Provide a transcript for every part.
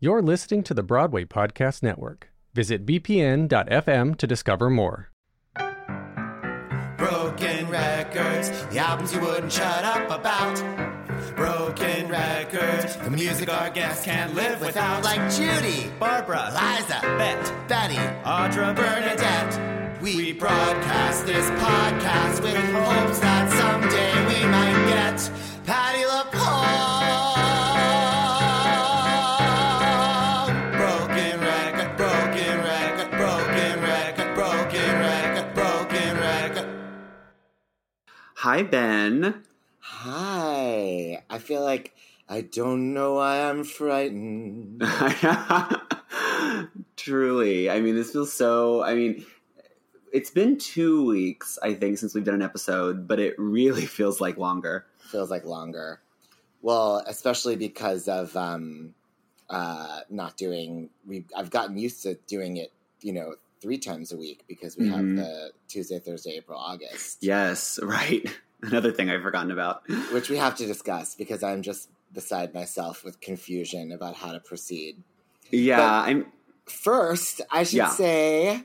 You're listening to the Broadway Podcast Network. Visit bpn.fm to discover more. Broken records, the albums you wouldn't shut up about. Broken records, the music our guests can't live without. Like Judy, Barbra, Liza, Bette, Betty, Audra, Bernadette. We broadcast this podcast with hopes that someday we might Hi, Ben. Hi. I feel like I don't know why I'm frightened. Truly. I mean, this feels so. I mean, it's been two weeks, I think, since we've done an episode, but it really feels like longer. Feels like longer. Well, especially because of um, uh, not doing. We I've gotten used to doing it, you know, three times a week because we have Mhm. the Tuesday, Thursday, April, August, Yes, right. Another thing I've forgotten about. which we have to discuss because I'm just beside myself with confusion about how to proceed. Yeah, But- I'm. First, I should Yeah. say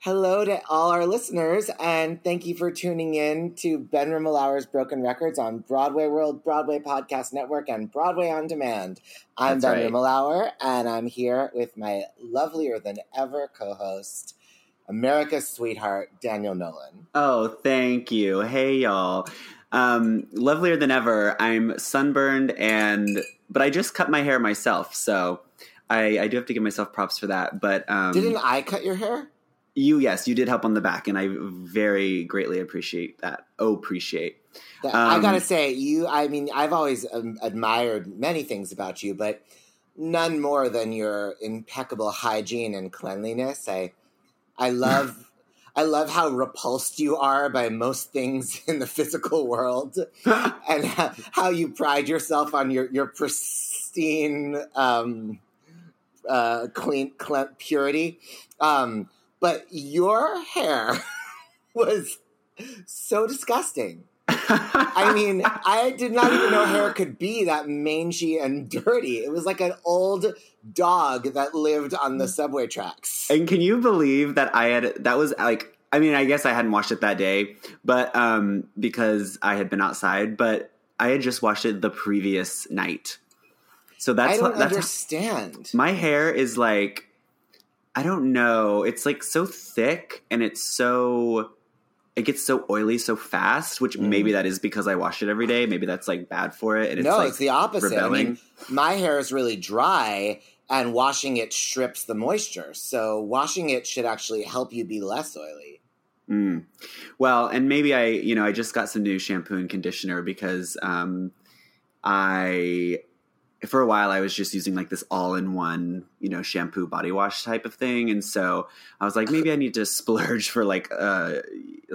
hello to all our listeners and thank you for tuning in to Ben Rimalower's Broken Records on Broadway World, Broadway Podcast Network, and Broadway On Demand. I'm That's Ben right. Rimalower, and I'm here with my lovelier than ever co host, America's sweetheart, Daniel Nolan. Oh, thank you. Hey, y'all. Um, lovelier than ever. I'm sunburned and, but I just cut my hair myself, so I, I do have to give myself props for that. But um, Didn't I cut your hair? You, yes, you did help on the back, and I very greatly appreciate that. Oh, appreciate. That- I Um, gotta say, you. I mean, I've always um, admired many things about you, but none more than your impeccable hygiene and cleanliness. I, I love, I love how repulsed you are by most things in the physical world, and how, how you pride yourself on your your pristine, um, uh, clean, cle- purity. Um, but your hair was so disgusting. I mean, I did not even know hair could be that mangy and dirty. It was like an old dog that lived on the subway tracks. And can you believe that I had that was like I mean I guess I hadn't watched it that day, but um because I had been outside, but I had just watched it the previous night. So that's I don't that's understand. my hair is like I don't know, it's like so thick and it's so it gets so oily so fast, which Mm. maybe that is because I wash it every day. Maybe that's like bad for it. And it's no, like it's the opposite. I mean, my hair is really dry, and washing it strips the moisture. So washing it should actually help you be less oily. Mm. Well, and maybe I, you know, I just got some new shampoo and conditioner because um, I, for a while, I was just using like this all-in-one, you know, shampoo body wash type of thing, and so I was like, maybe I need to splurge for like uh,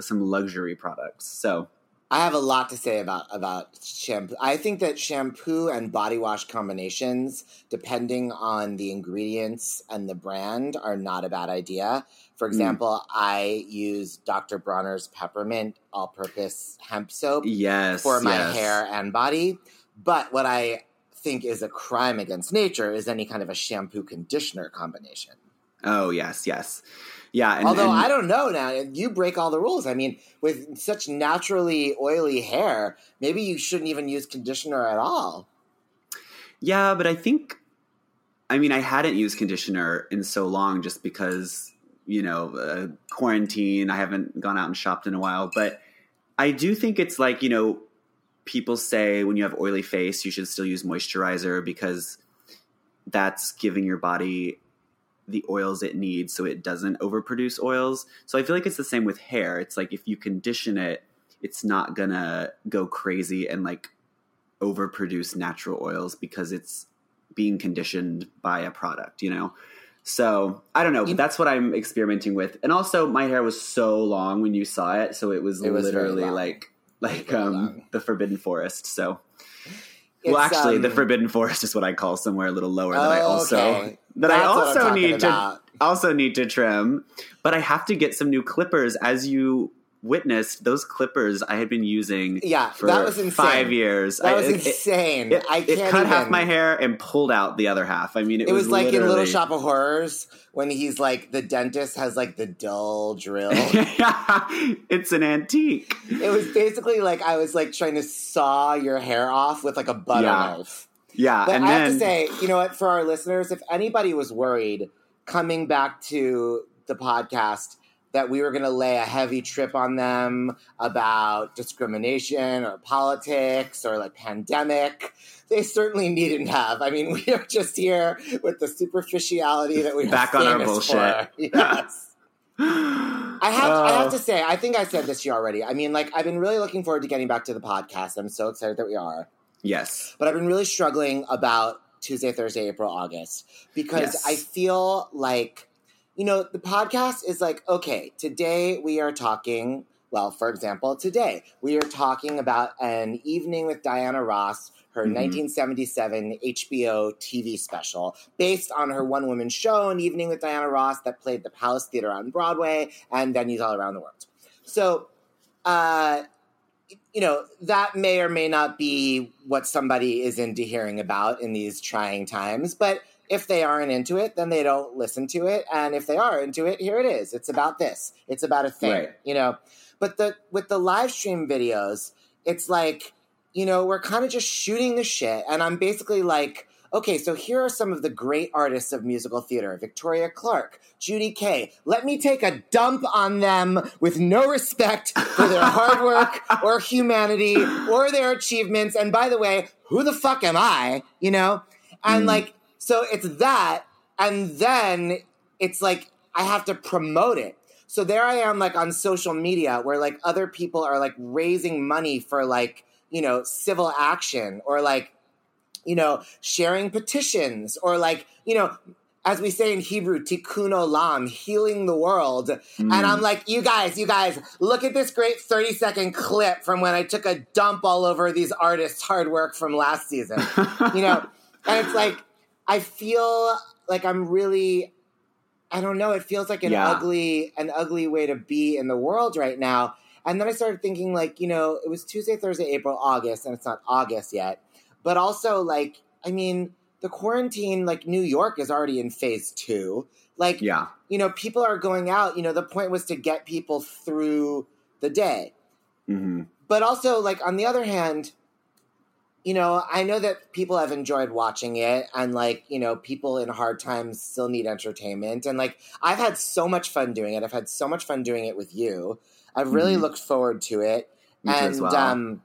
some luxury products. So I have a lot to say about about shampoo. I think that shampoo and body wash combinations, depending on the ingredients and the brand, are not a bad idea. For example, I use Dr. Bronner's peppermint all-purpose hemp soap yes, for my yes. hair and body. But what I think is a crime against nature is any kind of a shampoo conditioner combination. Oh yes, yes, yeah. And, Although and- I don't know now, you break all the rules. I mean, with such naturally oily hair, maybe you shouldn't even use conditioner at all. Yeah, but I think, I mean, I hadn't used conditioner in so long just because, you know, uh, quarantine. I haven't gone out and shopped in a while. But I do think it's like, you know, people say when you have oily face, you should still use moisturizer because that's giving your body the oils it needs so it doesn't overproduce oils. So I feel like it's the same with hair. It's like if you condition it, it's not gonna go crazy and like overproduce natural oils because it's being conditioned by a product, you know? So I don't know. You- That's what I'm experimenting with. And also my hair was so long when you saw it, so it was, It was literally like like um the forbidden forest. So well It's, actually the um, forbidden forest is what I call somewhere a little lower that I Oh, also okay. that I That's I'm also need to also need to trim. But I have to get some new clippers as you witnessed those clippers I had been using Yeah, for that was insane. five years. That I- was it- it- insane. It, I can't cut even. half my hair and pulled out the other half. I mean, it, It was, like in Little Shop of Horrors when he's like the dentist has like the dull drill. it's an antique. it was basically like I was like trying to saw your hair off with like a butter Yeah. knife. Yeah, But and I then have to say, you know what, for our listeners, if anybody was worried coming back to the podcast that we were going to lay a heavy trip on them about discrimination or politics or like pandemic, they certainly needn't have. I mean, we are just here with the superficiality that we are Back on our bullshit. for. Yes. I have, I have to Oh. say, I think I said this year already. I mean, like, I've been really looking forward to getting back to the podcast. I'm so excited that we are yes, but I've been really struggling about Tuesday, Thursday, April, August because Yes. I feel like, you know, the podcast is like, okay, today we are talking. Well, for example, today we are talking about an evening with Diana Ross, her Mhm. 1977 HBO TV special, based on her one woman show, An Evening with Diana Ross, that played the Palace Theater on Broadway and venues all around the world. So, uh, you know, that may or may not be what somebody is into hearing about in these trying times. But if they aren't into it, then they don't listen to it. And if they are into it, here it is. It's about this. It's about a thing, Right. you know. But the with the live stream videos, it's like, you know, we're kind of just shooting the shit. And I'm basically like, okay, so here are some of the great artists of musical theater Victoria Clark, Judy Kaye. Let me take a dump on them with no respect for their hard work or humanity or their achievements. And by the way, who the fuck am I? You know? And Mm. like, so it's that. And then it's like, I have to promote it. So there I am, like on social media, where like other people are like raising money for like, you know, civil action or like, you know, sharing petitions or like, you know, as we say in Hebrew, tikkun olam, healing the world. Mm. And I'm like, you guys, you guys, look at this great 30 second clip from when I took a dump all over these artists' hard work from last season. You know, and it's like, I feel like I'm really, I don't know, it feels like an Yeah. ugly, an ugly way to be in the world right now. And then I started thinking, like, you know, it was Tuesday, Thursday, April, August, and it's not August yet. But also, like, I mean, the quarantine, like, New York is already in phase two. Like, yeah, you know, people are going out. You know, the point was to get people through the day. hmm But also, like, on the other hand, you know, I know that people have enjoyed watching it, and like, you know, people in hard times still need entertainment. And like, I've had so much fun doing it. I've had so much fun doing it with you. I've really Mhm. looked forward to it. me and well. um,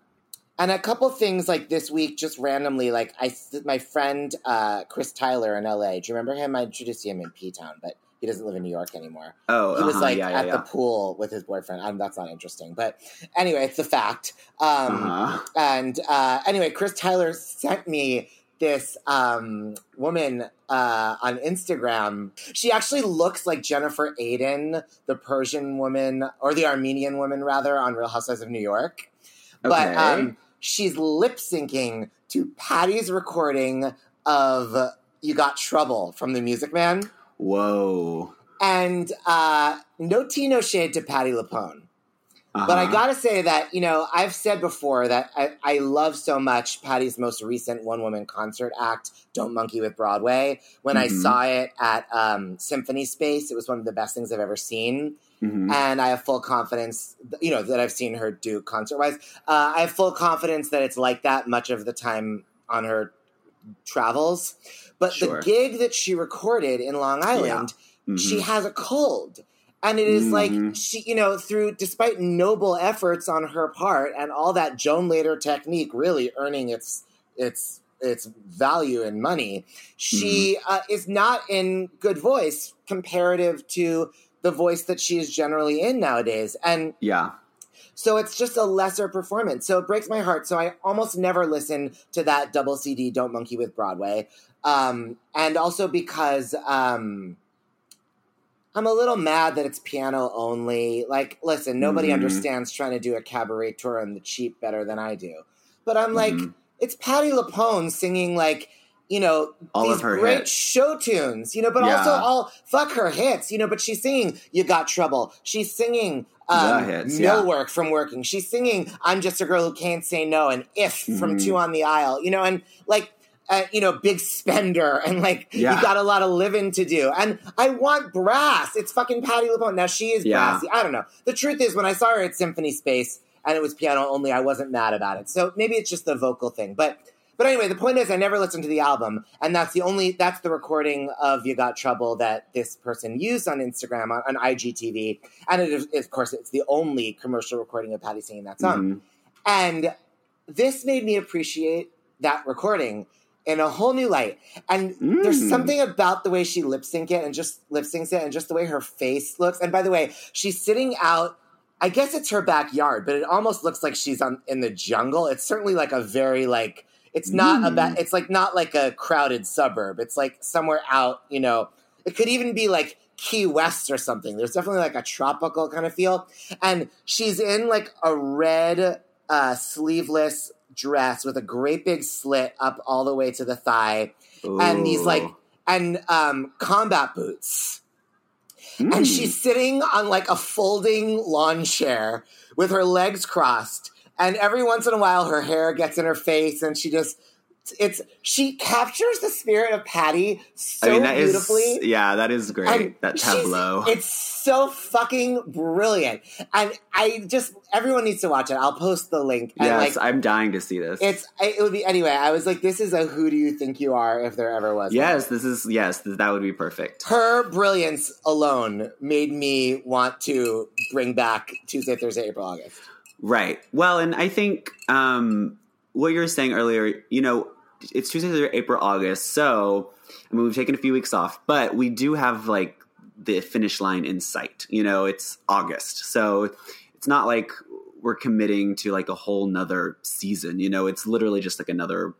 and a couple things like this week, just randomly, like I, my friend uh, Chris Tyler in LA. Do you remember him? I introduced him in P Town, but he doesn't live in New York anymore oh, he was uh-huh, like yeah, yeah, at yeah. the pool with his boyfriend. Um, that's not interesting, but anyway, it's a fact. Um, uh-huh. And uh, anyway, Chris Tyler sent me this um, woman uh, on Instagram. She actually looks like Jennifer Aiden, the Persian woman or the Armenian woman, rather, on Real Housewives of New York. But um, she's lip syncing to Patti's recording of "You Got Trouble" from The Music Man. Whoa. And uh, no tea, no shade to Patti LuPone. But I Uh-huh. gotta say that, you know, I've said before that I, I love so much Patti's most recent one woman concert act, Don't Monkey with Broadway. When I Mhm. saw it at um, Symphony Space, it was one of the best things I've ever seen. Mhm. And I have full confidence, you know, that I've seen her do concert wise. Uh, I have full confidence that it's like that much of the time on her travels. But Sure. the gig that she recorded in Long Island, Mhm. she has a cold and it is like Mhm. she you know through despite noble efforts on her part and all that Joan Lader technique really earning its its its value in money she Mm-hmm. uh, is not in good voice comparative to the voice that she is generally in nowadays and yeah. So it's just a lesser performance. So it breaks my heart. So I almost never listen to that double CD, Don't Monkey with Broadway. Um, and also because um, I'm a little mad that it's piano only. Like, listen, nobody Mhm. understands trying to do a cabaret tour on the cheap better than I do. But I'm like, Mhm. it's Patti LuPone singing like you know, All these of her great hits. show tunes, you know, but Yeah. also all fuck her hits, you know, but she's singing You Got Trouble. She's singing um, hits, No yeah. Work from Working. She's singing I'm Just a Girl Who Can't Say No and If from Mhm. Two on the Aisle, you know, and like, uh, you know, Big Spender and like, Yeah. you got a lot of living to do. And I want brass. It's fucking Patti LuPone. Now she is brassy. I don't know. The truth is, when I saw her at Symphony Space and it was piano only, I wasn't mad about it. So maybe it's just the vocal thing. But but anyway, the point is, I never listened to the album, and that's the only that's the recording of "You Got Trouble" that this person used on Instagram on, on IGTV, and it is, of course it's the only commercial recording of Patti singing that song. Mhm. And this made me appreciate that recording in a whole new light. And there's Mm. something about the way she lip sync it and just lip syncs it and just the way her face looks. And by the way, she's sitting out. I guess it's her backyard, but it almost looks like she's on in the jungle. It's certainly like a very like it's not Mm. ba- it's like not like a crowded suburb. It's like somewhere out, you know. It could even be like Key West or something. There's definitely like a tropical kind of feel. And she's in like a red uh, sleeveless dress with a great big slit up all the way to the thigh and these like and um combat boots Mm. and she's sitting on like a folding lawn chair with her legs crossed and every once in a while her hair gets in her face and she just it's she captures the spirit of Patti so I mean, that is beautifully yeah, that is great. and that tableau. It's so fucking brilliant. And I just everyone needs to watch it. I'll post the link. And yes, like I'm dying to see this. it's it would be anyway, I was like, this is a who do you think you are if there ever was. one. yes, this is yes, th- that would be perfect. Her brilliance alone made me want to bring back Tuesday, Thursday, April, August. Right. Well, and I think um, what you were saying earlier, you know, it's Tuesday, Thursday, April, August. So, I mean, we've taken a few weeks off, but we do have like the finish line in sight. You know, it's August. So it's not like we're committing to like a whole nother season. You know, it's literally just like another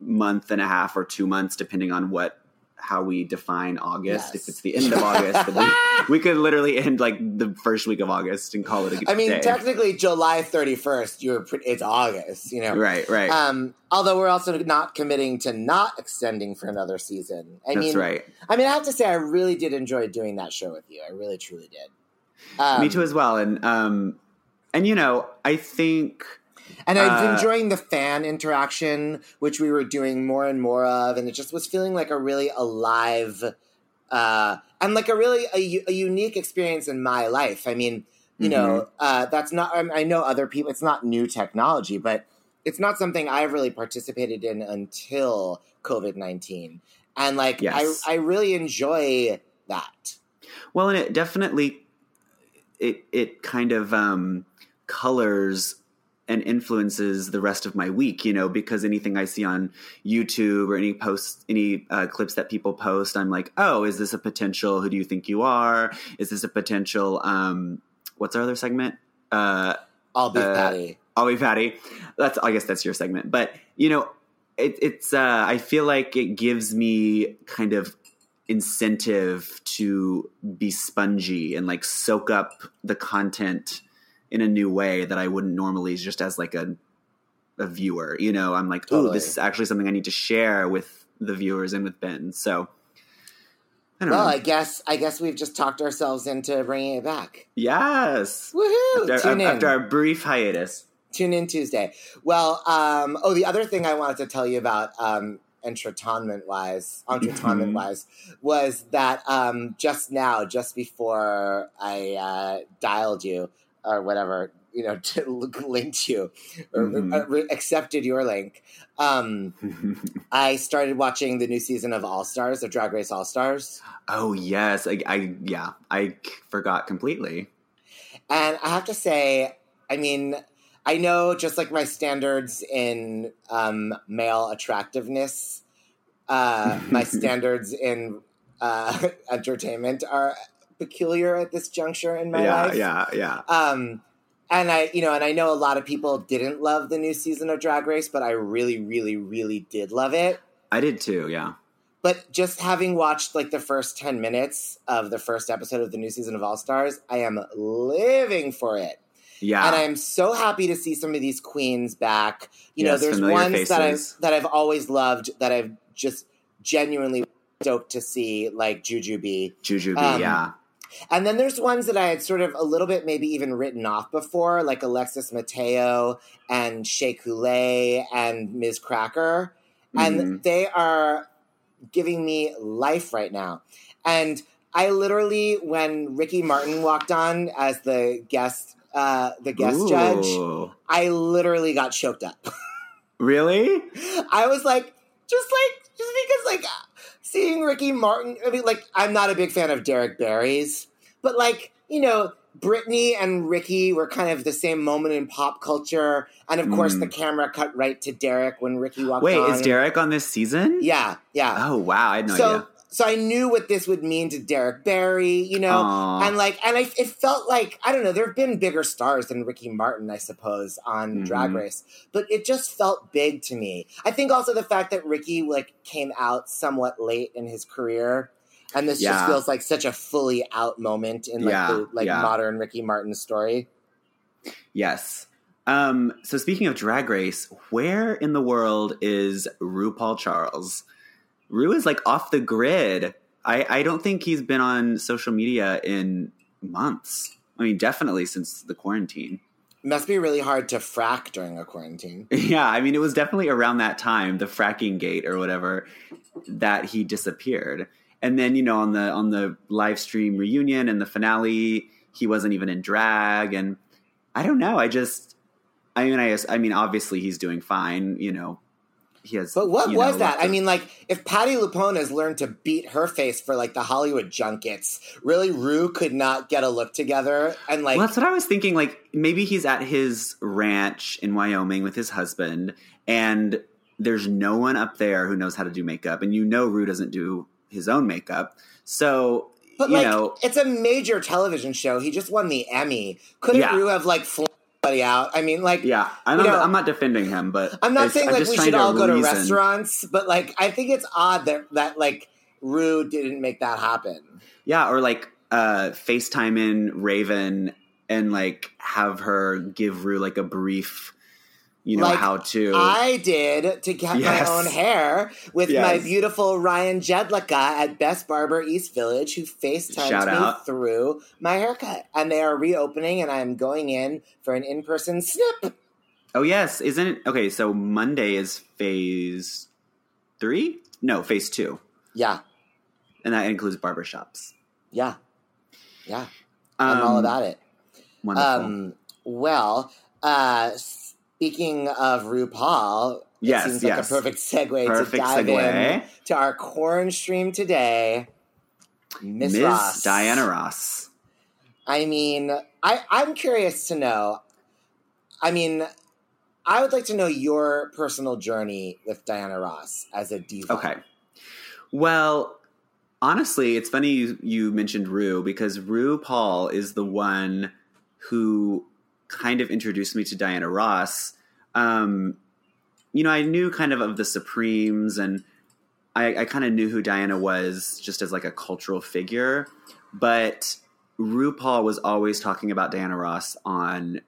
month and a half or two months, depending on what how we define August. Yes. If it's the end of August, then we, we could literally end like the first week of August and call it a good I mean, day. technically July thirty first, you're pre- it's August, you know. Right, right. Um, although we're also not committing to not extending for another season. I That's mean, right. I mean, I have to say, I really did enjoy doing that show with you. I really, truly did. Um, Me too as well. And um and you know, I think And I was Uh, enjoying the fan interaction, which we were doing more and more of, and it just was feeling like a really alive uh, and like a really a unique experience in my life. I mean, you know, Mm-hmm. uh, that's not. I, I know other people. It's not new technology, but it's not something I've really participated in until COVID nineteen, and like Yes. I, I really enjoy that. well and it definitely it it kind of um colors and influences the rest of my week, you know, because anything I see on YouTube or any posts, any uh, clips that people post, I'm like, oh, is this a potential? Who do you think you are? Is this a potential? Um, what's our other segment? uh i'll be Uh, patty. I'll be fatty. That's I guess that's your segment. But you know, it, it's uh, I feel like it gives me kind of incentive to be spongy and like soak up the content in a new way that I wouldn't normally just as like a a viewer. You know, I'm like, oh, this is actually something I need to share with the viewers and with Ben. So. I don't Well, know. I guess I guess we've just talked ourselves into bringing it back. yes. Woohoo! After, Tune in. after our brief hiatus. Tune in Tuesday. Well, um, oh, the other thing I wanted to tell you about, um, entertainment wise, entertainment wise, was that um, just now, just before I uh, dialed you or whatever, you know, to linked you or Mhm. uh, re- accepted your link, um, I started watching the new season of All Stars, of Drag Race All Stars. Oh yes, I, I yeah, i forgot completely. And I have to say, I mean, I know just like my standards in um, male attractiveness, uh, my standards in uh, entertainment are peculiar at this juncture in my yeah, life. yeah, yeah. Um, and I, you know, and I know a lot of people didn't love the new season of Drag Race, but I really, really, really did love it. I did too. Yeah. But just having watched like the first 10 minutes of the first episode of the new season of All Stars, I am living for it. Yeah. And I'm so happy to see some of these queens back. You Yes, know, there's ones that I've that I've always loved that I've just genuinely stoked to see like Jujubee. Jujubee, Um, yeah. And then there's ones that I had sort of a little bit maybe even written off before, like Alexis Mateo and Shea Coulee and Miz Cracker. And Mhm. they are giving me life right now. And I literally, when Ricky Martin walked on as the guest, uh, the guest judge, I literally got choked up. Really? I was like, just like, just because like seeing Ricky Martin. I mean, like, I'm not a big fan of Derrick Barry's, but like, you know, Britney and Ricky were kind of the same moment in pop culture, and of course, Mm. the camera cut right to Derrick when Ricky walked away. Wait, on. is Derrick on this season? Yeah, yeah. Oh wow, I had no so, idea. So I knew what this would mean to Derrick Barry, you know, Aw. and like, and I, it felt like I don't know. There have been bigger stars than Ricky Martin, I suppose, on Mhm. Drag Race, but it just felt big to me. I think also the fact that Ricky like came out somewhat late in his career, and this just feels like such a fully out moment in like Yeah, the like yeah. modern Ricky Martin story. Yes. Um, so speaking of Drag Race, where in the world is RuPaul Charles? Ru is like off the grid. I, I don't think he's been on social media in months. I mean, definitely since the quarantine. Must be really hard to frack during a quarantine. Yeah, I mean, it was definitely around that time, the fracking gate or whatever, that he disappeared. And then, you know, on the on the live stream reunion and the finale, he wasn't even in drag. And I don't know. I just, I mean, I, I mean, obviously he's doing fine. You know, he has. But what was know, that? I of- mean, like, if Patti LuPone has learned to beat her face for like the Hollywood junkets, really, Ru could not get a look together. And like, well, that's what I was thinking. Like maybe he's at his ranch in Wyoming with his husband, and there's no one up there who knows how to do makeup, and you know Ru doesn't do his own makeup, so but you like, know, it's a major television show. He just won the Emmy. Couldn't Yeah. Ru have like flown somebody out? I mean, like, yeah. I'm not, know, I'm not defending him, but I'm not saying like we should all go to restaurants, but like, I think it's odd that that like Ru didn't make that happen. Yeah, or like uh, FaceTime in Raven and like have her give Ru like a brief, you know, Like, how to. I did to get Yes. my own hair with my beautiful Ryan Jedlicka at Best Barber East Village, who FaceTimed Shout me out. through my haircut. And they are reopening, and I'm going in for an in person snip. oh yes, isn't it? Okay, so Monday is phase three. No, phase two, Yeah, and that includes barbershops. yeah, yeah. I'm all Um, about it. Wonderful. Um, well, uh, speaking of RuPaul, Yes, it seems yes. like a perfect segue Perfect to dive in segue. to our corn stream today. Miss Miss Ross. Diana Ross. I mean, I, I'm curious to know. I mean, I would like to know your personal journey with Diana Ross as a diva. Okay. Well, honestly, it's funny you, you mentioned Ru because RuPaul is the one who kind of introduced me to Diana Ross. Um, you know, I knew kind of of the Supremes and I, I kind of knew who Diana was just as like a cultural figure, but RuPaul was always talking about Diana Ross on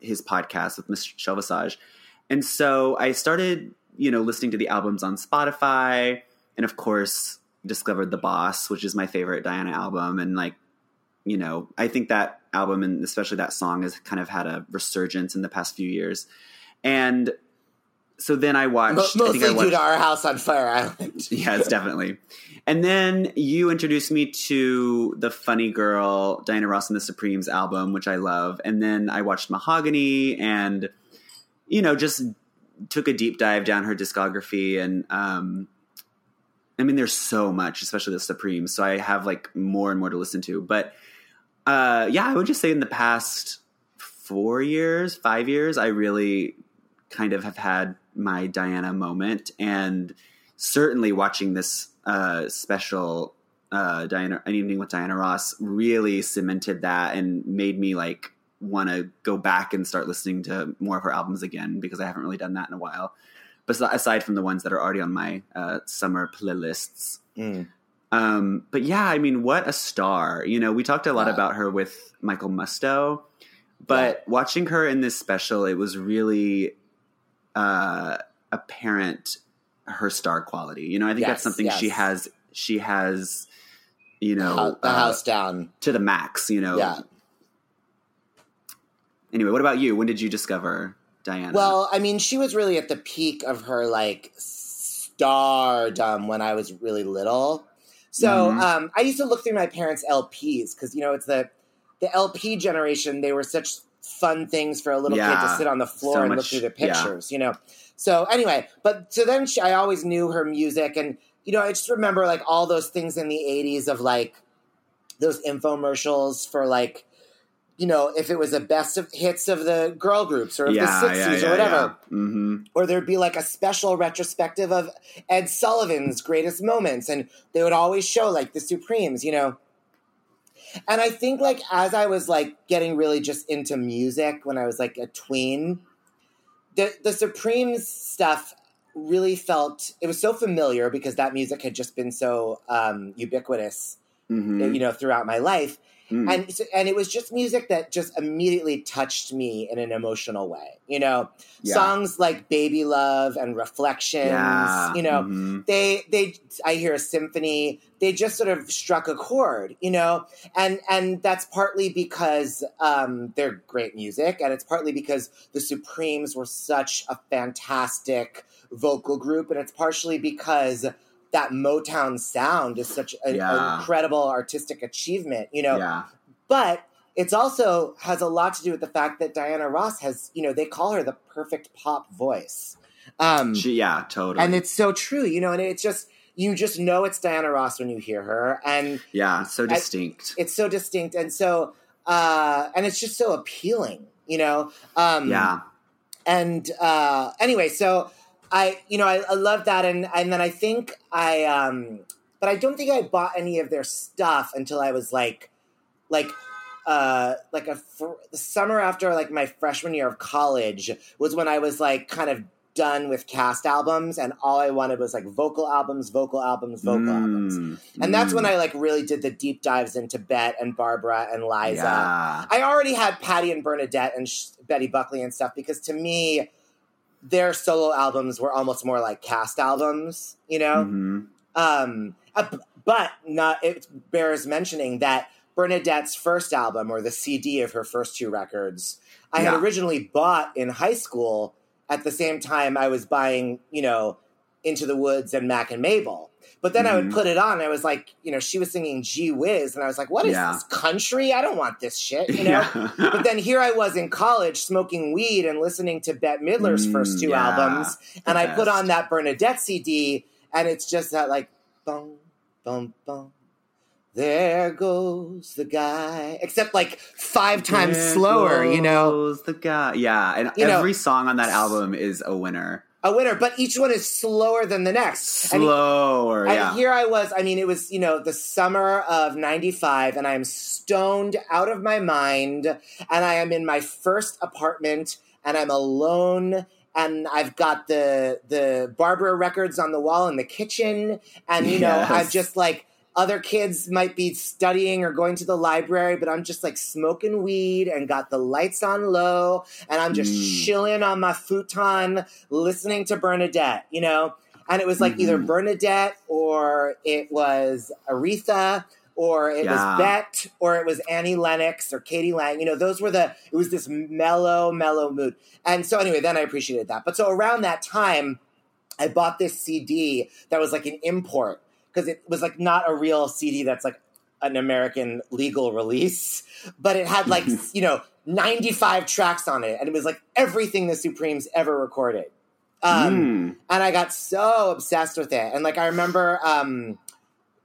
his podcast with Michelle Visage. And so I started, you know, listening to the albums on Spotify and of course discovered The Boss, which is my favorite Diana album and like you know, I think that album and especially that song has kind of had a resurgence in the past few years. And so then I watched Mo- I think mostly I due to our house on Fire Island. yes, definitely. And then you introduced me to the Funny Girl Diana Ross and the Supremes album, which I love. And then I watched Mahogany and, you know, just took a deep dive down her discography. And, um, I mean, there's so much, especially the Supremes. So I have like more and more to listen to. But, uh, yeah, I would just say in the past four years, five years, I really kind of have had my Diana moment. And, certainly watching this uh, special uh, Diana an evening with Diana Ross really cemented that and made me like want to go back and start listening to more of her albums again because I haven't really done that in a while. But aside from the ones that are already on my uh, summer playlists. Mm. Um, but yeah, I mean, what a star! You know, we talked a lot Yeah. about her with Michael Musto, but watching her in this special, it was really uh, apparent her star quality. You know, I think that's Yes, something she has. She has, you know, the uh, house down. to the max. You know. Yeah. Anyway, what about you? When did you discover Diana? Well, I mean, she was really at the peak of her like stardom when I was really little. So Mhm. um, I used to look through my parents' LPs because you know it's the the LP generation. They were such fun things for a little kid to sit on the floor So and look through the yeah. pictures. You know. So anyway, but so then she, I always knew her music, and you know, I just remember like all those things in the '80s of like those infomercials for like. You know, if it was a best of hits of the girl groups or of the 60s or whatever. hmm or there'd be like a special retrospective of Ed Sullivan's greatest moments, and they would always show like the Supremes, you know. And I think like as I was like getting really just into music when I was like a tween, the the Supremes stuff really felt it was so familiar because that music had just been so um, ubiquitous, hmm you know, throughout my life Mm. and and it was just music that just immediately touched me in an emotional way you know Yeah. songs like baby love and reflections yeah. you know Mhm. they they i hear a symphony they just sort of struck a chord you know and and that's partly because um, they're great music and it's partly because the supremes were such a fantastic vocal group and it's partially because that motown sound is such an Yeah. incredible artistic achievement you know yeah. but it's also has a lot to do with the fact that Diana Ross has, you know, they call her the perfect pop voice. Um, She, yeah, totally. and it's so true, you know, and it's just, you just know it's Diana Ross when you hear her. And yeah, so distinct. it's so distinct. And so, uh, and it's just so appealing, you know? Um, yeah. and uh, anyway, so I, you know, I, I love that, and and then I think I, um, but I don't think I bought any of their stuff until I was like, like, uh, like a fr- the summer after like my freshman year of college was when I was like kind of done with cast albums, and all I wanted was like vocal albums, vocal albums, vocal albums, Mm, and that's when mm. I like really did the deep dives into Bette and Barbra and Liza. Yeah. I already had Patti and Bernadette and Sh- Betty Buckley and stuff because to me, their solo albums were almost more like cast albums, you know. Mhm. Um, uh, but not. It bears mentioning that Bernadette's first album or the CD of her first two records, I had originally bought in high school. At the same time, I was buying, you know, Into the Woods and Mac and Mabel. But then I would Mhm. put it on. And I was like, you know, she was singing "Gee Whiz," and I was like, "What is Yeah. this country? I don't want this shit," you know. Yeah. But then here I was in college smoking weed and listening to Bette Midler's Mm, first two yeah, albums, and I put on that Bernadette CD, and it's just that like, boom, boom, boom. There goes the guy, except like five times There slower, you know, the guy. Yeah, and You know- every song on that album is a winner. A winner. But each one is slower than the next. And Slower, And yeah. here I was, I mean, it was, you know, the summer of 95, and I am stoned out of my mind, and I am in my first apartment, and I'm alone, and I've got the the Barbra records on the wall in the kitchen, and you know, Yes. I've just like other kids might be studying or going to the library, but I'm just like smoking weed and got the lights on low, and I'm just Mm. chilling on my futon, listening to Bernadette, you know. And it was like either Mhm. Bernadette or it was Aretha or it Yeah. was Bette or it was Annie Lennox or k.d. lang. You know, those were the, it was this mellow, mellow mood. And so anyway, then I appreciated that. But so around that time, I bought this CD that was like an import because it was like not a real CD that's like an American legal release, but it had like, you know, 95 tracks on it. And it was like everything the Supremes ever recorded. Um, Mm. and I got so obsessed with it. And like I remember um,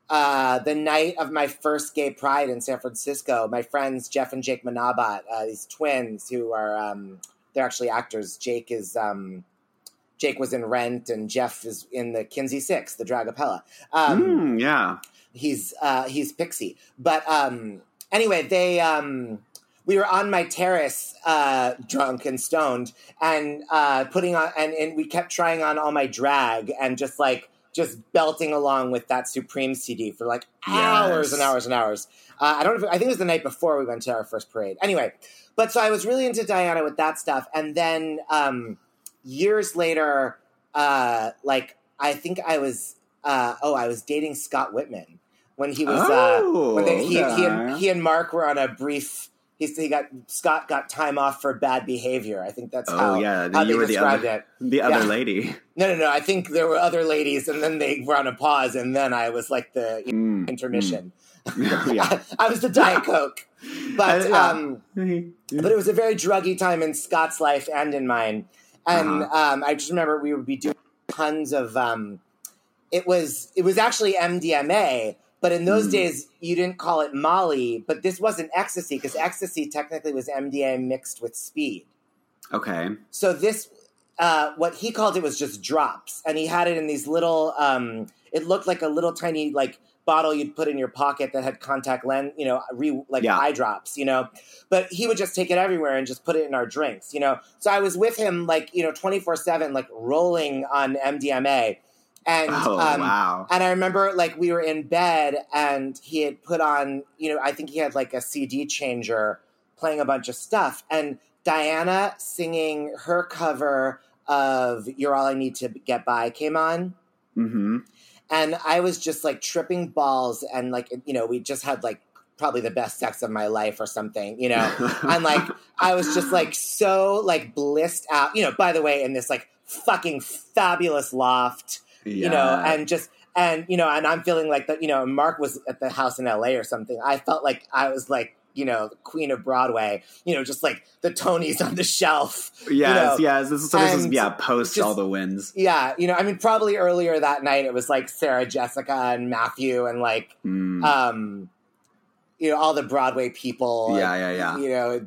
uh, the night of my first gay pride in San Francisco, my friends Jeff and Jake Manabat, uh, these twins who are um, they're actually actors. Jake is um, Jake was in Rent, and Jeff is in the Kinsey Sicks, the Dragapella. Um, Mm, yeah. he's uh he's pixie but um anyway they um we were on my terrace uh drunk and stoned and uh putting on and, and we kept trying on all my drag and just like just belting along with that supreme cd for like hours Yes. and hours and hours uh, i don't know if, i think it was the night before we went to our first parade anyway but so i was really into diana with that stuff and then um years later uh like I think I was uh, oh I was dating Scott Wittman when he was Oh, uh, when they, he, he, and, he and Marc were on a brief. He, he got Scott got time off for bad behavior. I think that's Oh, how, yeah, how then they you were the described other- it. The other Yeah. lady. No, no, no. I think there were other ladies, and then they were on a pause, and then I was like the Mm, intermission. mm. yeah. I was the Diet Coke, but yeah. um, but it was a very druggy time in Scott's life and in mine. And Uh-huh. um, I just remember we would be doing tons of. Um, it was it was actually MDMA, but in those Mm. days you didn't call it Molly. But this wasn't ecstasy because ecstasy technically was MDMA mixed with speed. okay. So this, uh, what he called it was just drops, and he had it in these little. Um, it looked like a little tiny like bottle you'd put in your pocket that had contact lens, you know, re, like Yeah. eye drops, you know. But he would just take it everywhere and just put it in our drinks, you know. So I was with him like you know twenty four seven, like rolling on MDMA, and Oh um, wow. and I remember like we were in bed and he had put on, you know, I think he had like a CD changer playing a bunch of stuff. And Diana singing her cover of You're All I Need to Get By came on. Mm-hmm. And I was just like tripping balls and like, you know, we just had like probably the best sex of my life or something, you know. and like I was just like so like blissed out, you know, by the way, in this like fucking fabulous loft you know, and just and you know, and I'm feeling like that. You know, Marc was at the house in L.A. or something. I felt like I was like, you know, Queen of Broadway. You know, just like the Tonys on the shelf. yes, you know, yes. This is, so this is and yeah, post just- all the wins. Yeah, you know, I mean, probably earlier that night it was like Sarah Jessica and Matthew and like, Mm. um, you know, all the Broadway people. yeah, yeah, yeah. You know,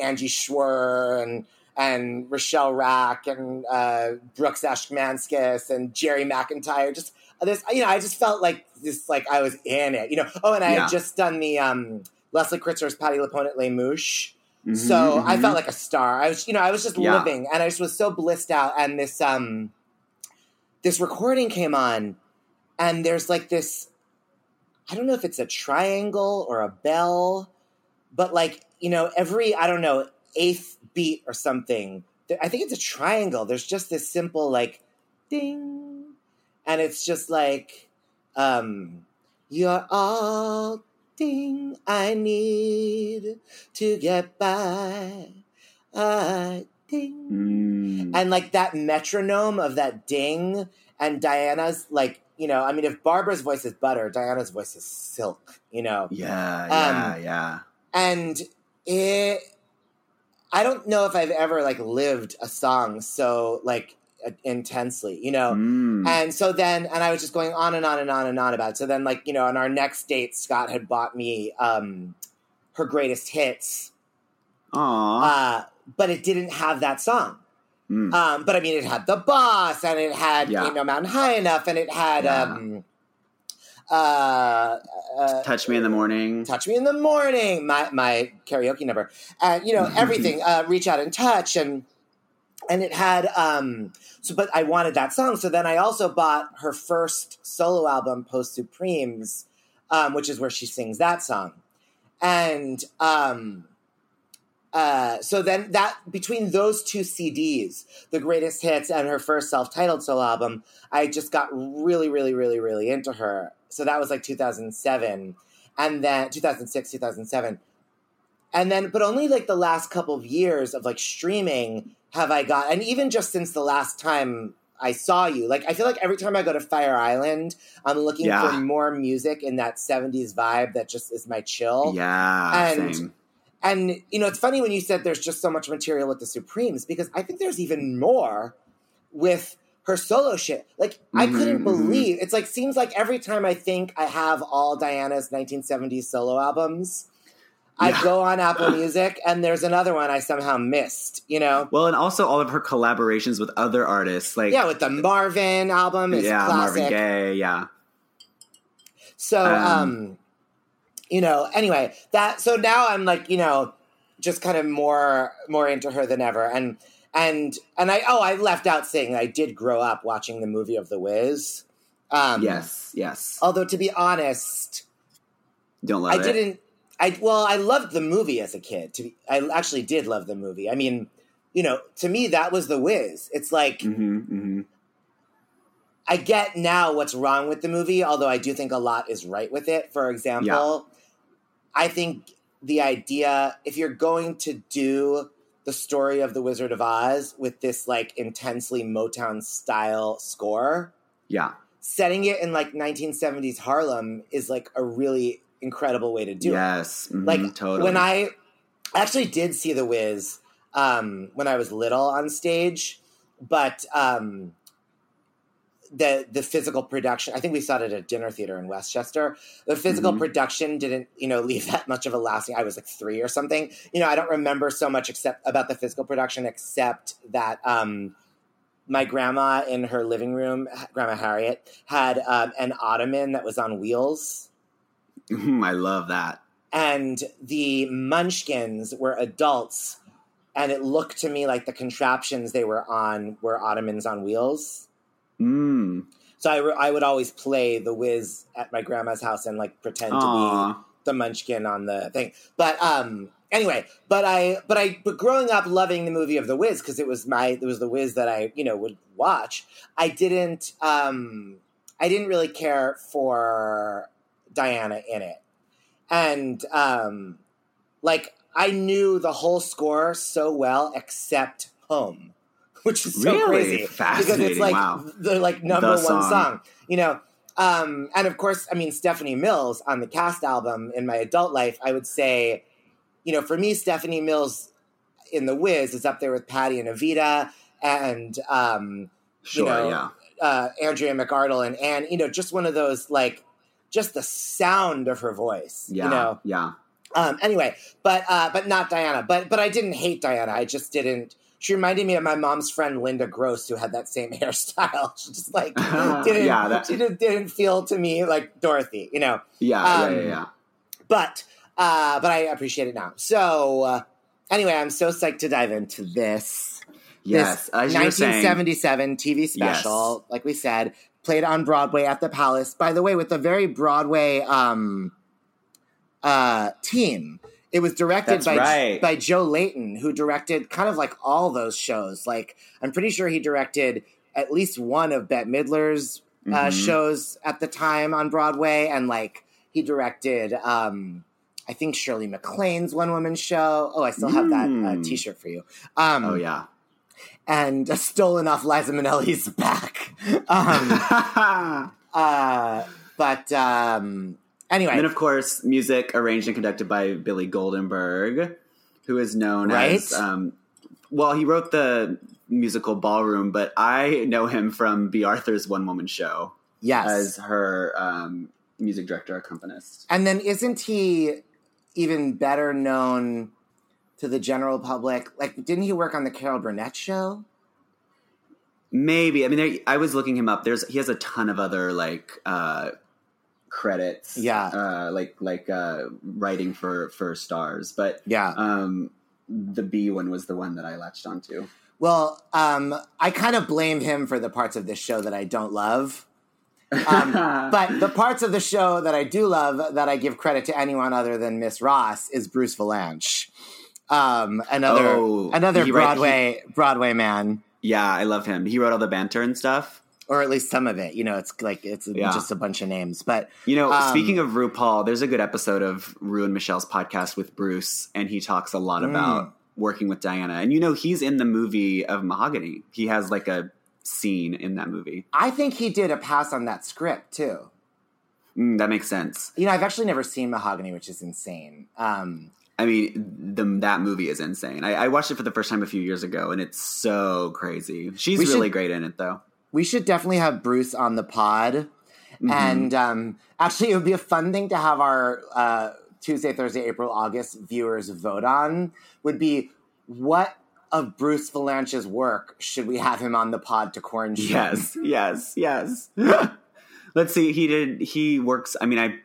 Angie Schworer and and Rachelle Rak and uh, Brooks Ashmanskas and Gerry McIntyre. Just this, you know, I just felt like this, like I was in it. You know, oh, and I Yeah. had just done the um, Leslie Kritzer's Patti LuPone at Les Mouches. Mhm, So I mhm. felt like a star. I was, you know, I was just Yeah. living, and I just was so blissed out. And this, um, this recording came on, and there's like this. I don't know if it's a triangle or a bell, but like you know, every I don't know eighth beat or something. I think it's a triangle. There's just this simple like ding, and it's just like, um, you're all ding I need to get by. I ding. Mm. And like that metronome of that ding and Diana's like, you know, I mean, if Barbra's voice is butter, Diana's voice is silk, you know? yeah, Um, yeah, yeah. And it, I don't know if I've ever like lived a song so like intensely, you know? Mm. And so then, and I was just going on and on and on and on about it. So then, like, you know, on our next date, Scott had bought me um, her greatest hits, Aw. uh, but it didn't have that song. Mm. Um, but I mean, it had the boss, and it had Yeah. you know Mountain High Enough, and it had Yeah. um, uh, uh, Touch me in the morning. Touch Me in the Morning, my my karaoke number, and you know everything. uh, Reach out and touch, and and it had um. So, but I wanted that song, so then I also bought her first solo album, Post Supremes, um, which is where she sings that song, and um. Uh, so then that between those two CDs, the greatest hits and her first self-titled solo album, I just got really, really, really, really into her. So that was like 2007, and then 2006, 2007, and then but only like the last couple of years of like streaming have I got, and even just since the last time I saw you, like I feel like every time I go to Fire Island, I'm looking Yeah. for more music in that 70s vibe that just is my chill. Yeah, And- same. And you know, it's funny when you said there's just so much material with the Supremes because I think there's even more with her solo shit. Like I couldn't mhm. believe it's like seems like every time I think I have all Diana's 1970s solo albums, I go on Apple Music and there's another one I somehow missed. You know, Well, and also all of her collaborations with other artists, like yeah, with the Marvin album is yeah, classic. Marvin Gaye, yeah, So, Um, um, you know, anyway, that so now I'm like, you know, just kind of more more into her than ever, and and and I oh I left out saying I did grow up watching the movie of The Wiz. Um, yes, yes. Although to be honest, Don't love I it. didn't. I well, I loved the movie as a kid. To be, I actually did love the movie. I mean, you know, to me that was The whiz. It's like hmm hmm I get now what's wrong with the movie, although I do think a lot is right with it. For example, I think the idea if you're going to do the story of the Wizard of Oz with this like intensely Motown style score, Yeah. setting it in like 1970s Harlem is like a really incredible way to do it. yes. mhm, Like totally. when I actually did see the Wiz um, when I was little on stage, but um, the the physical production. I think we saw it at a dinner theater in Westchester. The physical Mhm. production didn't, you know, leave that much of a lasting. I was like three or something. You know, I don't remember so much except about the physical production, except that. Um, my grandma in her living room, Grandma Harriet, had um, an ottoman that was on wheels I love that. and the munchkins were adults and it looked to me like the contraptions they were on were ottomans on wheels Mm. so I, re- I would always play the whiz at my grandma's house and like pretend to be the munchkin on the thing but um anyway but i but i but growing up loving the movie of the whiz because it was my it was the whiz that i you know would watch i didn't um i didn't really care for diana in it and um like i knew the whole score so well except home which is so Really? crazy because it's like Wow. the like number The one song. song you know um, and of course, I mean Stephanie Mills on the cast album in my adult life. I would say, you know, for me, Stephanie Mills in The Wiz is up there with Patti and Evita and um, Sure. know, yeah. uh, Andrea McArdle and Anne. You know, just one of those like just the sound of her voice. Yeah. You know. Yeah. Um, anyway, but uh, but not Diana. But but I didn't hate Diana. I just didn't. She reminded me of my mom's friend Linda Gross, who had that same hairstyle. She just like didn't. Yeah, that- she just didn't feel to me like Dorothy. You know. Yeah. Um, yeah. Yeah. Yeah. But uh, but I appreciate it now. So uh, anyway, I'm so psyched to dive into this. Yes. This As you're saying, 1977 TV special, like we said, played on Broadway at the Palace. By the way, with a very Broadway um, uh, team. It was directed That's by right. by Joe Layton, who directed kind of like all those shows. Like I'm pretty sure he directed at least one of Bette Midler's uh, Mhm. shows at the time on Broadway, and like he directed, um, I think Shirley MacLaine's one woman show. Oh, I still have that uh, Mm. T-shirt for you. Um, Oh yeah. And stolen off Liza Minnelli's back. Um, uh, but um, anyway, And then, of course, music arranged and conducted by Billy Goldenberg, who is known Right. as. Um, well, he wrote the musical Ballroom, but I know him from Bea Arthur's one woman show yes. as her um, music director accompanist. and then isn't he even better known to the general public? Like, didn't he work on the Carol Burnett show? Maybe. I mean, there, I was looking him up. There's he has a ton of other like uh, credits. Yeah. Uh, like like uh, writing for for stars, but Yeah. um, the Bea one was the one that I latched onto. Well, um, I kind of blame him for the parts of this show that I don't love. Um, but the parts of the show that I do love, that I give credit to anyone other than Miss Ross, is Bruce Vilanch, um, another Oh, another he Broadway Broadway man, Yeah, I love him. He wrote all the banter and stuff. or at least some of it. You know, it's like it's Yeah. just a bunch of names. But You know, Um, speaking of RuPaul, there's a good episode of Ru and Michelle's podcast with Bruce, and he talks a lot Mm. about working with Diana. And you know, he's in the movie of Mahogany. He has like a scene in that movie. I think he did a pass on that script too. Mm, that makes sense. You know, I've actually never seen Mahogany, which is insane. Um, I mean, the, that movie is insane. I, I watched it for the first time a few years ago, and it's so crazy. She's We really should- great in it, though. we should definitely have Bruce on the pod. Mhm. And um, actually, it would be a fun thing to have our uh, Tuesday, Thursday, April, August viewers vote on. Would be what of Bruce Vilanch's work should we have him on the pod to quarantine? Yes, yes, yes. Let's see. He did. He works. I mean, I.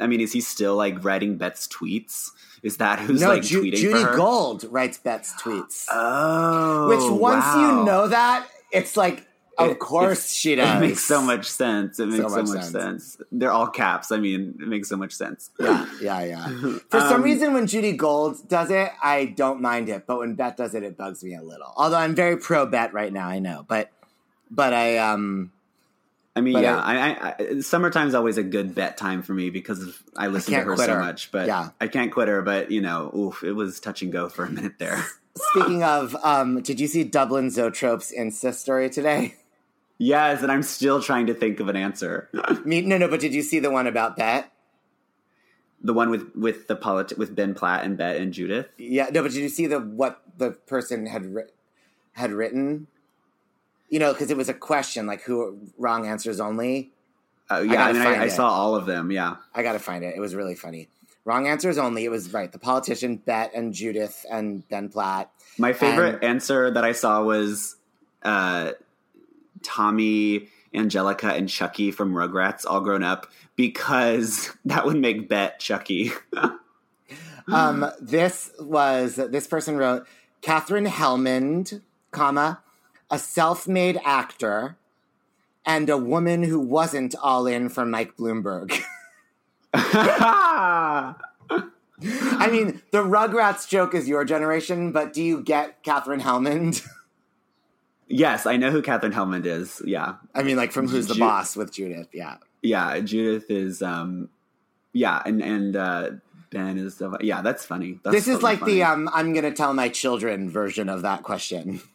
I mean, is he still like writing Bette's tweets? Is that who's no, like Ju- tweeting Judy? Gold writes Bette's tweets. Oh, which once wow. you know that, it's like, of It- course she does. It makes so much sense. It makes so, much much, sense. sense. They're all caps. I mean, it makes so much sense. Yeah, yeah, yeah. For some Um, reason, when Judy Gold does it, I don't mind it, but when Bette does it, it bugs me a little. Although I'm very pro Bette right now, I know, but but I um I mean, But yeah, I- I, I, summertime's always a good Bette time for me because I listen to can't her so her. much. But Yeah. I can't quit her. But you know, oof, it was touch and go for a minute there. Speaking of, um, did you see Dublin Zoetrope's Insta story today? yes, and I'm still trying to think of an answer. Me, no, no, but did you see the one about Bette? the one with with the polit- with Ben Platt and Bette and Judith. Yeah, no, but did you see the what the person had writ- had written? You know, because it was a question like who wrong answers only. Uh, yeah, gotta I mean, I, I saw all of them. Yeah, I gotta find it. It was really funny. Wrong answers only. It was right. The politician Bette and Judith and Ben Platt. my favorite And- answer that I saw was uh, Tommy, Angelica, and Chucky from Rugrats all grown up because that would make Bette Chucky. Um, this was this person wrote Katherine Helmond, comma, a self-made actor, and a woman who wasn't all in for Mike Bloomberg. I mean, the Rugrats joke is your generation, but do you get Katherine Helmond? yes, I know who Katherine Helmond is. Yeah, I mean, like from Who's the Ju- Boss with Judith. Yeah. yeah. Judith is. um Yeah, and and uh Ben is. Yeah, that's funny. That's this is totally like funny. the um, I'm going to tell my children version of that question.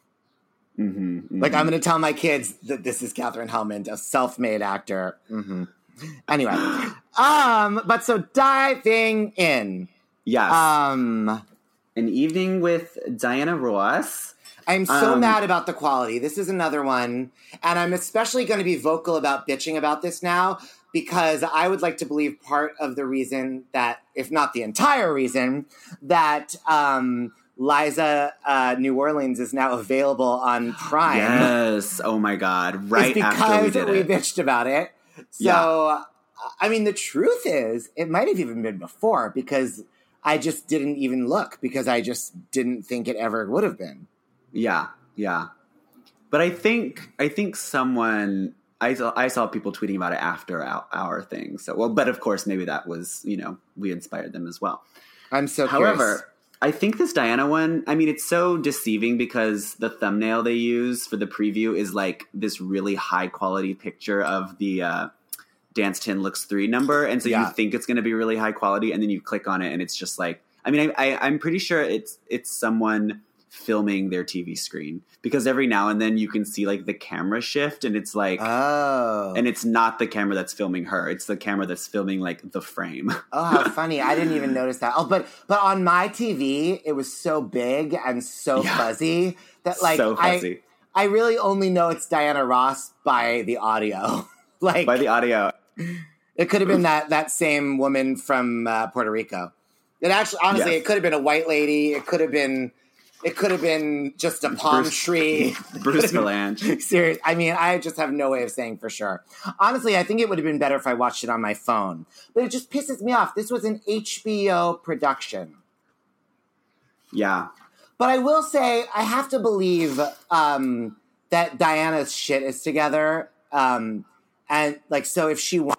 Mhm, mhm. Like I'm going to tell my kids that this is Katherine Helmond, a self-made actor. hmm Anyway, um, but so diving in, yes, um, an evening with Diana Ross. I'm so Um, mad about the quality. This is another one, and I'm especially going to be vocal about bitching about this now because I would like to believe part of the reason that, if not the entire reason, that um, Liza uh, New Orleans is now available on Prime. Yes. Oh my God! Right after we because did we, it. bitched about it. So, I mean, the truth is, it might have even been before because I just didn't even look because I just didn't think it ever would have been. Yeah, yeah. But I think I think someone I saw I saw people tweeting about it after our, our thing. So well, but of course maybe that was you know we inspired them as well. I'm so However, curious. I think this Diana one. I mean, it's so deceiving because the thumbnail they use for the preview is like this really high quality picture of the uh, Dance Ten Looks Three number, and so Yeah. you think it's going to be really high quality, and then you click on it, and it's just like. I mean, I, I, I'm pretty sure it's it's someone filming their TV screen because every now and then you can see like the camera shift, and it's like. Oh, and it's not the camera that's filming her; it's the camera that's filming like the frame. oh, how funny! I didn't even notice that. Oh, but but on my TV, it was so big and so Yeah. fuzzy that like so I I really only know it's Diana Ross by the audio. like by the audio. It could have been that that same woman from uh, Puerto Rico. It actually, honestly, Yes. it could have been a white lady. It could have been, it could have been just a palm Bruce- tree. Bruce Vilanch. Serious. I mean, I just have no way of saying for sure. Honestly, I think it would have been better if I watched it on my phone. But it just pisses me off. This was an HBO production. Yeah, But I will say, I have to believe um, that Diana's shit is together. Um, and like, so if she wanted,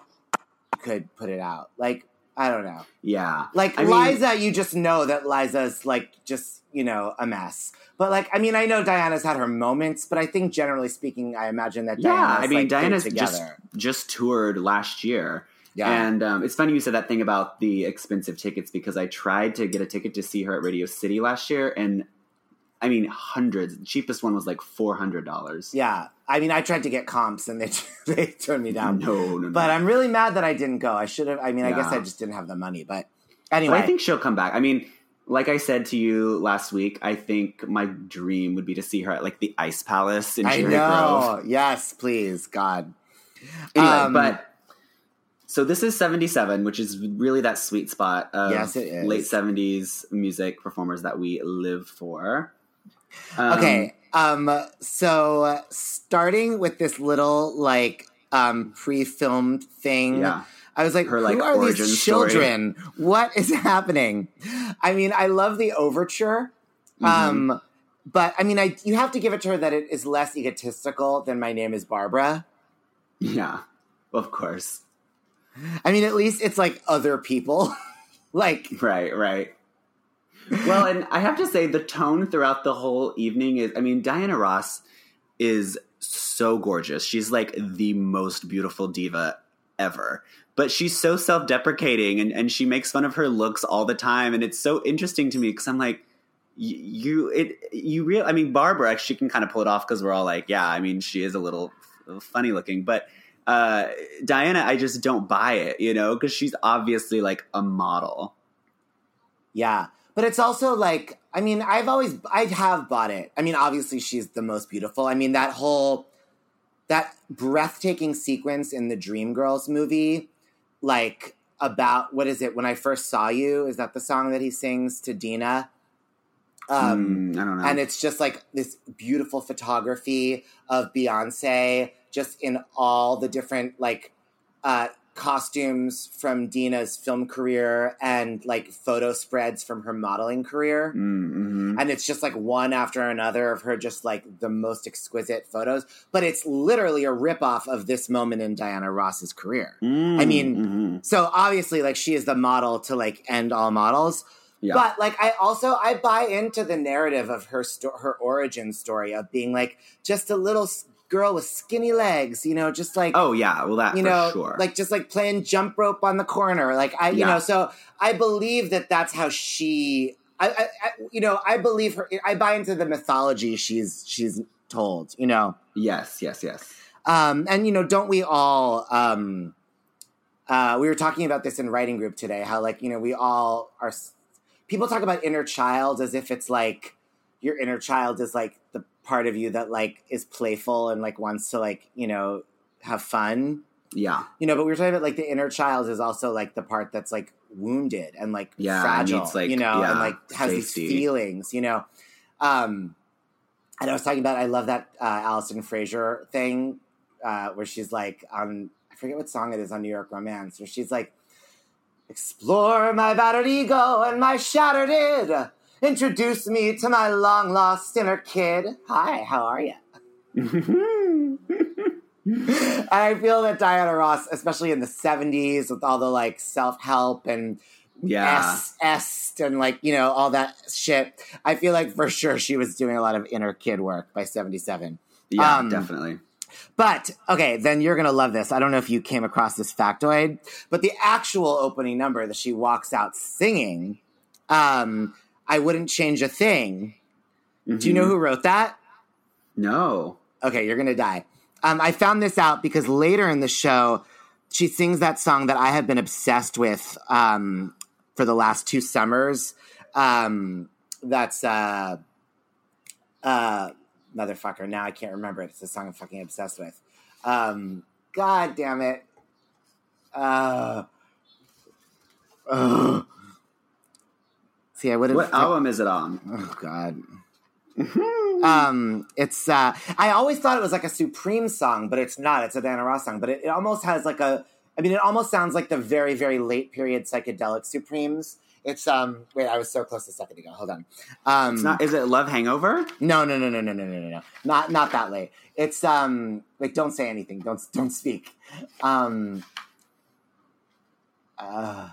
she could put it out. Like, I don't know. yeah. Like I mean- Liza, you just know that Liza's like just you know a mess. But like, I mean, I know Diana's had her moments, but I think generally speaking, I imagine that Yeah, Diana's I mean, like, Diana's just just toured last year. Yeah. And um, it's funny you said that thing about the expensive tickets because I tried to get a ticket to see her at Radio City last year, and I mean, hundreds. The cheapest one was like four hundred dollars. yeah, I mean, I tried to get comps and they they turned me down. No, no, no. But I'm really mad that I didn't go. I should have. I mean, I guess Yeah. I just didn't have the money. But But anyway, I think she'll come back. I mean, like I said to you last week, I think my dream would be to see her at like the Ice Palace in I Cherry Grove. know. Yes, please, God. Anyway, Um, but so this is 77, which is really that sweet spot of Yes, it is. late 70s music performers that we live for. Um, Okay. Um, so uh, starting with this little like um pre-filmed thing. Yeah. I was like, Her, who like, are these story. children? What is happening? I mean, I love the overture. Mm-hmm. Um, but I mean, I you have to give it to her that it is less egotistical than My Name Is Barbra. Yeah, of course. I mean, at least it's like other people. like, Right, right. Well, and I have to say, the tone throughout the whole evening is I mean, Diana Ross is so gorgeous. She's like the most beautiful diva ever. But she's so self deprecating and, and she makes fun of her looks all the time. And it's so interesting to me because I'm like, you, it, you real, I mean, Barbra, she can kind of pull it off because we're all like, yeah, I mean, she is a little funny looking. But uh, Diana, I just don't buy it, you know, because she's obviously like a model. Yeah. But it's also like, I mean, I've always, I have bought it. I mean, obviously she's the most beautiful. I mean, that whole, that breathtaking sequence in the Dreamgirls movie, like about, what is it, When I First Saw You? Is that the song that he sings to Deena? Um, mm, I don't know. And it's just like this beautiful photography of Beyonce just in all the different like uh, costumes from Deena's film career and like photo spreads from her modeling career. Mm-hmm. And it's just like one after another of her just like the most exquisite photos. But it's literally a ripoff of this moment in Diana Ross's career. Mm-hmm. I mean, so obviously like she is the model to like end all models. Yeah. But like I also I buy into the narrative of her sto- her origin story of being like just a little girl with skinny legs, you know, just like oh yeah, well that you for know, sure. like just like playing jump rope on the corner, like I, you Yeah. know, so I believe that that's how she, I, I, I, you know, I believe her. I buy into the mythology she's she's told, you know, yes, yes, yes. um, and you know, don't we all? Um, uh, we were talking about this in writing group today. How like you know we all are. People talk about inner child as if it's like your inner child is like the part of you that like is playful and like wants to like you know have fun. Yeah, You know, but we were talking about like the inner child is also like the part that's like wounded and like Yeah, fragile, needs, like, you know, yeah, and like has safety. these feelings, you know. Um, and I was talking about I love that uh, Alison Fraser thing uh, where she's like on I forget what song it is on New York Romance where she's like, "Explore my battered ego and my shattered id. Introduce me to my long lost inner kid. Hi, how are you?" I feel that Diana Ross, especially in the '70s, with all the like self help and yeah, S and like you know all that shit, I feel like for sure she was doing a lot of inner kid work by '77. yeah, um, definitely. But okay, then you're gonna love this. I don't know if you came across this factoid, but the actual opening number that she walks out singing, um, "I wouldn't change a thing." Do you know Mhm. who wrote that? No. Okay, you're gonna die. Um, I found this out because later in the show, she sings that song that I have been obsessed with um, for the last two summers. Um, that's uh, uh, motherfucker. Now I can't remember it. It's a song I'm fucking obsessed with. Um, God damn it. Uh, ugh. See, I would have. What album is it on? Oh God. um, it's uh, I always thought it was like a Supreme song, but it's not. It's a Diana Ross song, but it, it almost has like a. I mean, it almost sounds like the very, very late period psychedelic Supremes. It's um. Wait, I was so close a second ago. Hold on. Um, It's not. Is it Love Hangover? no, no, no, no, no, no, no, no, no. Not not that late. It's um. Like, don't say anything. Don't don't speak. Um. Uh,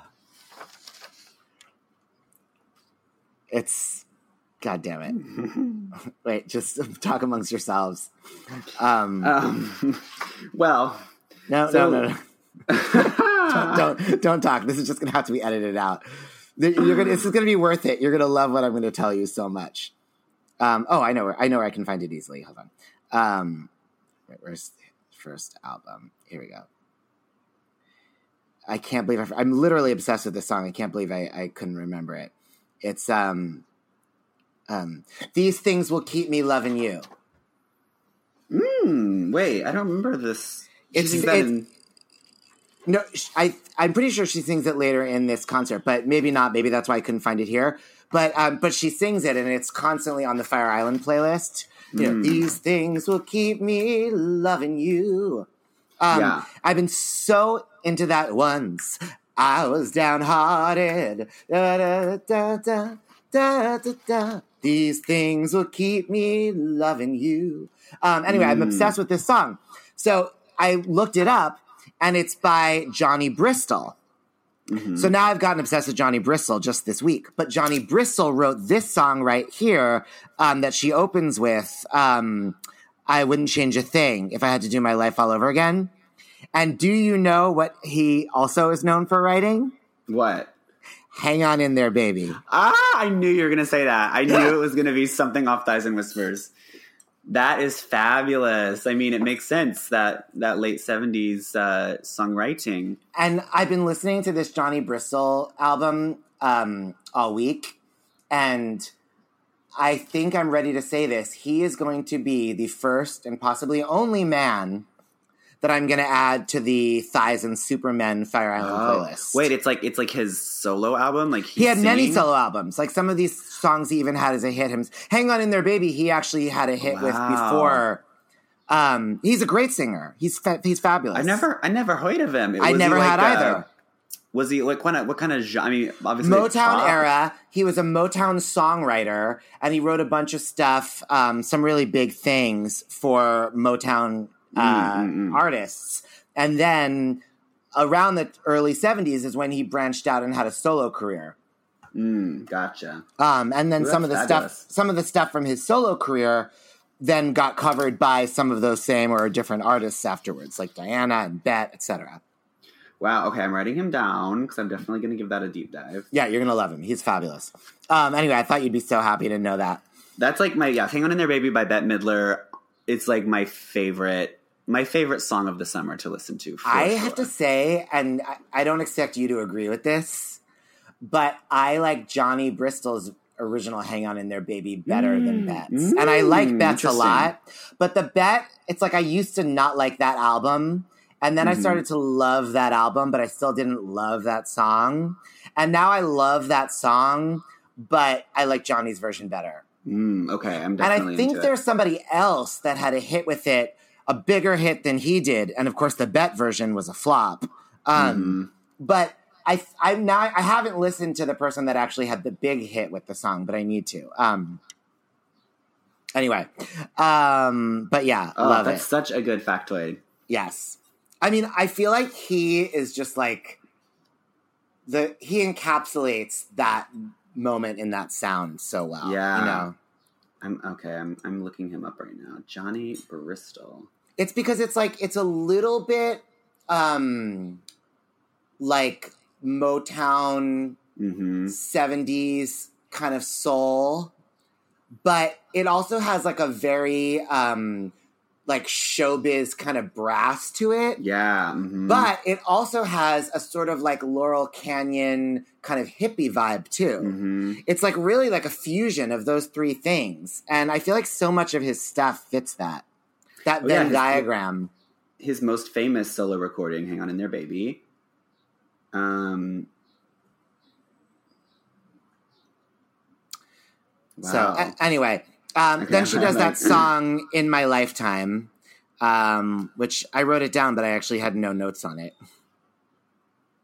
it's. God damn it. Wait, just talk amongst yourselves. Um, Um, well, no, so- no, no, no. don't, don't don't talk. This is just gonna have to be edited out. You're gonna. This is gonna be worth it. You're gonna love what I'm gonna tell you so much. Um, oh, I know where I know where I can find it easily. Hold on. Um, wait, where's the first album? Here we go. I can't believe I, I'm literally obsessed with this song. I can't believe I, I couldn't remember it. It's um, um, these things will keep me loving you. hmm, wait, I don't remember this. She It's- it's- in- No, I I'm pretty sure she sings it later in this concert, but maybe not. Maybe that's why I couldn't find it here. But um, but she sings it, and it's constantly on the Fire Island playlist. You know, Mm. these things will keep me loving you. Um, Yeah. I've been so into that once. I was downhearted. Da, da, da, da, da, da, da. These things will keep me loving you. Um, anyway, I'm Mm. obsessed with this song. So I looked it up, and it's by Johnny Bristol. Mhm. So now I've gotten obsessed with Johnny Bristol just this week. But Johnny Bristol wrote this song right here um, that she opens with. Um, I wouldn't change a thing if I had to do my life all over again. And do you know what he also is known for writing? What? Hang on in there, baby. Ah, I knew you were going to say that. I knew it was going to be something off Thighs and Whispers. That is fabulous. I mean, it makes sense that that late seventies uh, songwriting. And I've been listening to this Johnny Bristol album um, all week, and I think I'm ready to say this. He is going to be the first and possibly only man that I'm to add to the Thighs and Supermen Fire Island playlist. Oh. Wait, it's like it's like his solo album. Like he had many solo albums. Like some of these songs he even had as a hit. Him, "Hang On in There, Baby." He actually had a hit with before. Um, he's a great singer. He's fa- he's fabulous. I never, I never heard of him. I Was he never like, had uh, either. Was he like what? What kind of? genre? I mean, obviously Motown era. He was a Motown songwriter, and he wrote a bunch of stuff, um, some really big things for Motown uh, Mm, mm, mm. artists. And then around the early '70s is when he branched out and had a solo career. Mm, gotcha. Um, and then Ooh, some of the that's stuff, some of the stuff from his solo career, then got covered by some of those same or different artists afterwards, like Diana and Bette, etc. Wow. Okay, I'm writing him down because I'm definitely going to give that a deep dive. Yeah, you're gonna love him. He's fabulous. Um, anyway, I thought you'd be so happy to know that. That's like my yeah. Hang on in there, baby by Bette Midler. It's like my favorite, my favorite song of the summer to listen to. for I sure. have to say, and I, I don't expect you to agree with this, but I like Johnny Bristol's original "Hang On in There, Baby" better than Mm, Bette's, and I like mm, Bette's a lot. But the Bette, it's like I used to not like that album, and then I Mhm. started to love that album, but I still didn't love that song, and now I love that song, but I like Johnny's version better. Mm, okay, I'm definitely. And I think there's somebody else that had a hit with it, a bigger hit than he did, and of course the Bette version was a flop. Um, Mhm. But I, I now I haven't listened to the person that actually had the big hit with the song, but I need to. Um, anyway, um, but yeah, Oh, love that's it. such a good factoid. Yes, I mean I feel like he is just like the he encapsulates that moment in that sound so well. Yeah. you know. I'm okay. I'm I'm looking him up right now. Johnny Bristol. It's because it's like it's a little bit um like Motown Mm-hmm. 70s kind of soul, but it also has like a very um like showbiz kind of brass to it. Yeah. mhm. But it also has a sort of like Laurel Canyon kind of hippie vibe too. Mhm. It's like really like a fusion of those three things. And I feel like so much of his stuff fits that. That Oh, yeah, Venn his- diagram. his most famous solo recording, "Hang On in There, Baby." Um. So a- anyway, um, then she does that song "In My Lifetime," um, which I wrote it down, but I actually had no notes on it.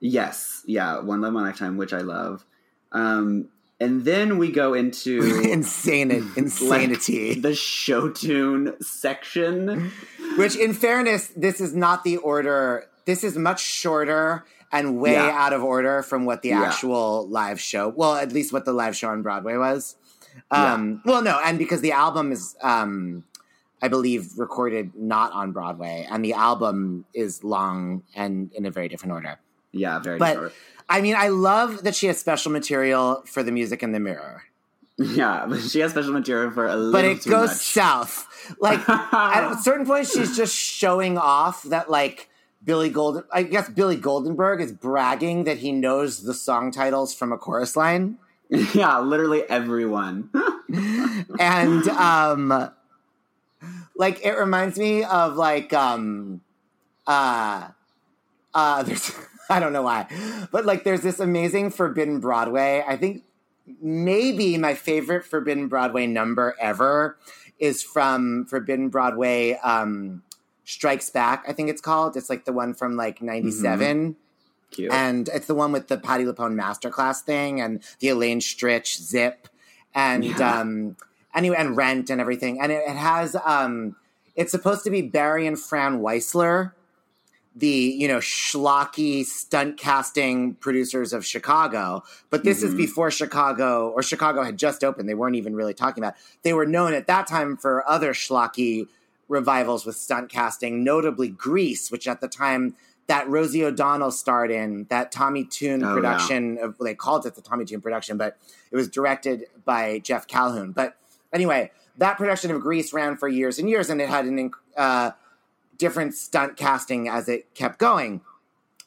yes, yeah, "One Love, One Lifetime," which I love. Um, and then we go into Insane, insanity. the show tune section. Which, in fairness, this is not the order. This is much shorter and way Yeah. out of order from what the Yeah. actual live show. Well, at least what the live show on Broadway was. Um, Well, no, and because the album is, um, I believe, recorded not on Broadway, and the album is long and in a very different order. Yeah, very But- short. I mean, I love that she has special material for the music in the mirror, Yeah, but she has special material for a little but it goes much. south. Like at a certain point, she's just showing off that like Billy Golden. I guess Billy Goldenberg is bragging that he knows the song titles from a chorus line, yeah, literally everyone. and um, like it reminds me of like um, uh, uh, there's I don't know why, but like there's this amazing Forbidden Broadway. I think maybe my favorite Forbidden Broadway number ever is from Forbidden Broadway um, Strikes Back. I think it's called. It's like the one from like '97. Cute. and it's the one with the Patti LuPone masterclass thing and the Elaine Stritch zip and Yeah. um anyway and rent and everything and it, it has um it's supposed to be Barry and Fran Weissler the you know schlocky stunt casting producers of Chicago but this is Mhm. before Chicago or Chicago had just opened they weren't even really talking about it. they were known at that time for other schlocky revivals with stunt casting, notably Grease, which at the time that Rosie O'Donnell starred in, that Tommy Tune Oh, production. Of, they called it the Tommy Tune production, but it was directed by Jeff Calhoun. But anyway, that production of Grease ran for years and years, and it had an uh, different stunt casting as it kept going.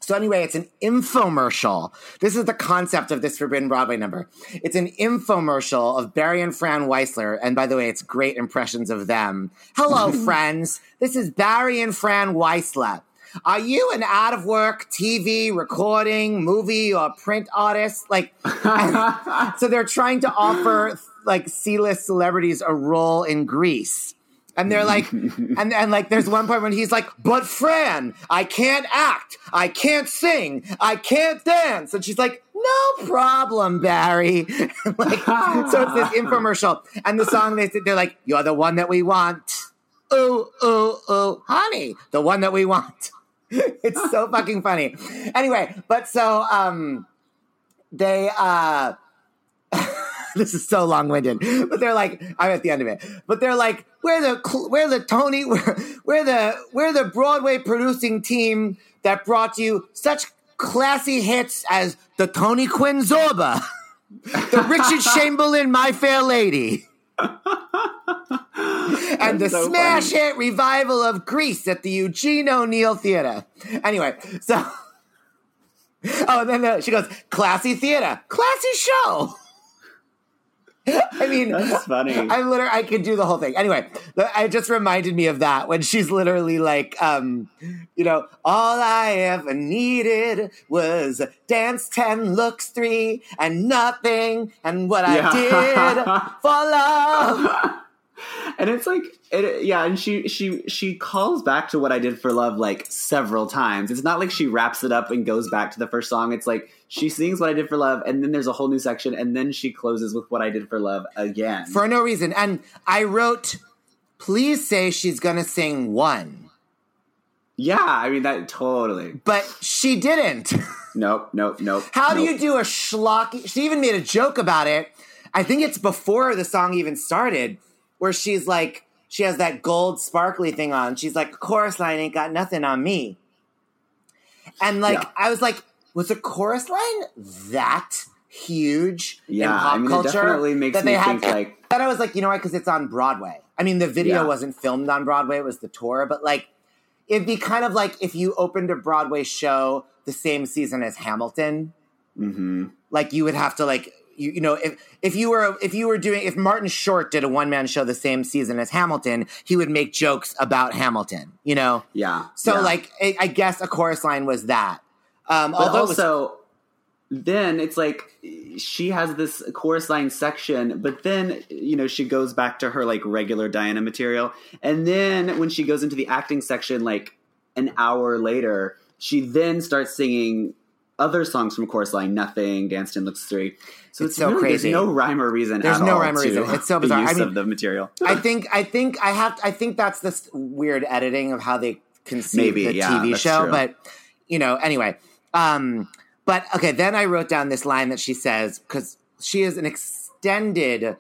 So anyway, it's an infomercial. This is the concept of this Forbidden Broadway number. It's an infomercial of Barry and Fran Weissler, and by the way, it's great impressions of them. Hello, friends. This is Barry and Fran Weissler. Are you an out of work TV, recording, movie, or print artist? Like, so they're trying to offer like C-list celebrities a role in Grease. And they're like, and, and like, there's one point when he's like, but Fran, I can't act. I can't sing. I can't dance. And she's like, no problem, Barry. like, so it's this infomercial. And the song, they, said, they're like, you're the one that we want. Oh, oh, oh, honey, the one that we want. it's so fucking funny. Anyway, but so, um, they, uh, this is so long-winded but they're like i'm at the end of it but they're like we're the we're the tony we're, we're the we're the broadway producing team that brought you such classy hits as the tony quinn zorba the richard chamberlain my fair lady and the so smash funny. hit revival of grease at the eugene o'neill theater anyway so oh and then uh, she goes classy theater classy show I mean, That's funny. I'm literally, I could do the whole thing. Anyway, the- it just reminded me of that when she's literally like, um, you know, all I ever needed was dance 10, looks three, and nothing, and what I did for love. And it's like it, yeah and she she she calls back to what i did for love like several times it's not like she wraps it up and goes back to the first song it's like she sings what i did for love and then there's a whole new section and then she closes with what i did for love again For no reason. And I wrote, please say she's to sing one. yeah i mean that totally But she didn't. nope nope nope How do you do a schlocky? She even made a joke about it. I think it's before the song even started, where she's like, she has that gold sparkly thing on. She's like, chorus line ain't got nothing on me. And like, Yeah. I was like, was the chorus line that huge in Yeah, pop I mean, it culture? definitely makes that me they had- think, like- Then I was like, you know what? Because it's on Broadway. I mean, the video Yeah. wasn't filmed on Broadway; it was the tour. But like, it'd be kind of like if you opened a Broadway show the same season as Hamilton hmm like you would have to like you, you know if if you were if you were doing if Martin Short did a one man show the same season as Hamilton, he would make jokes about Hamilton, you know. yeah So yeah. like I, I guess a chorus line was that. Um, but although it was- then it's like she has this chorus line section but then you know she goes back to her like regular diana material and then when she goes into the acting section like an hour later she then starts singing other songs from chorus line nothing dance ten looks three so It's it's, so really, crazy. there's no rhyme or reason There's no rhyme or reason. It's so bizarre. I mean- of the material I think I think I have I think that's this weird editing of how they conceive Maybe, the yeah, TV show. true. But you know, anyway. Um, but okay, then I wrote down this line that she says because she is an extended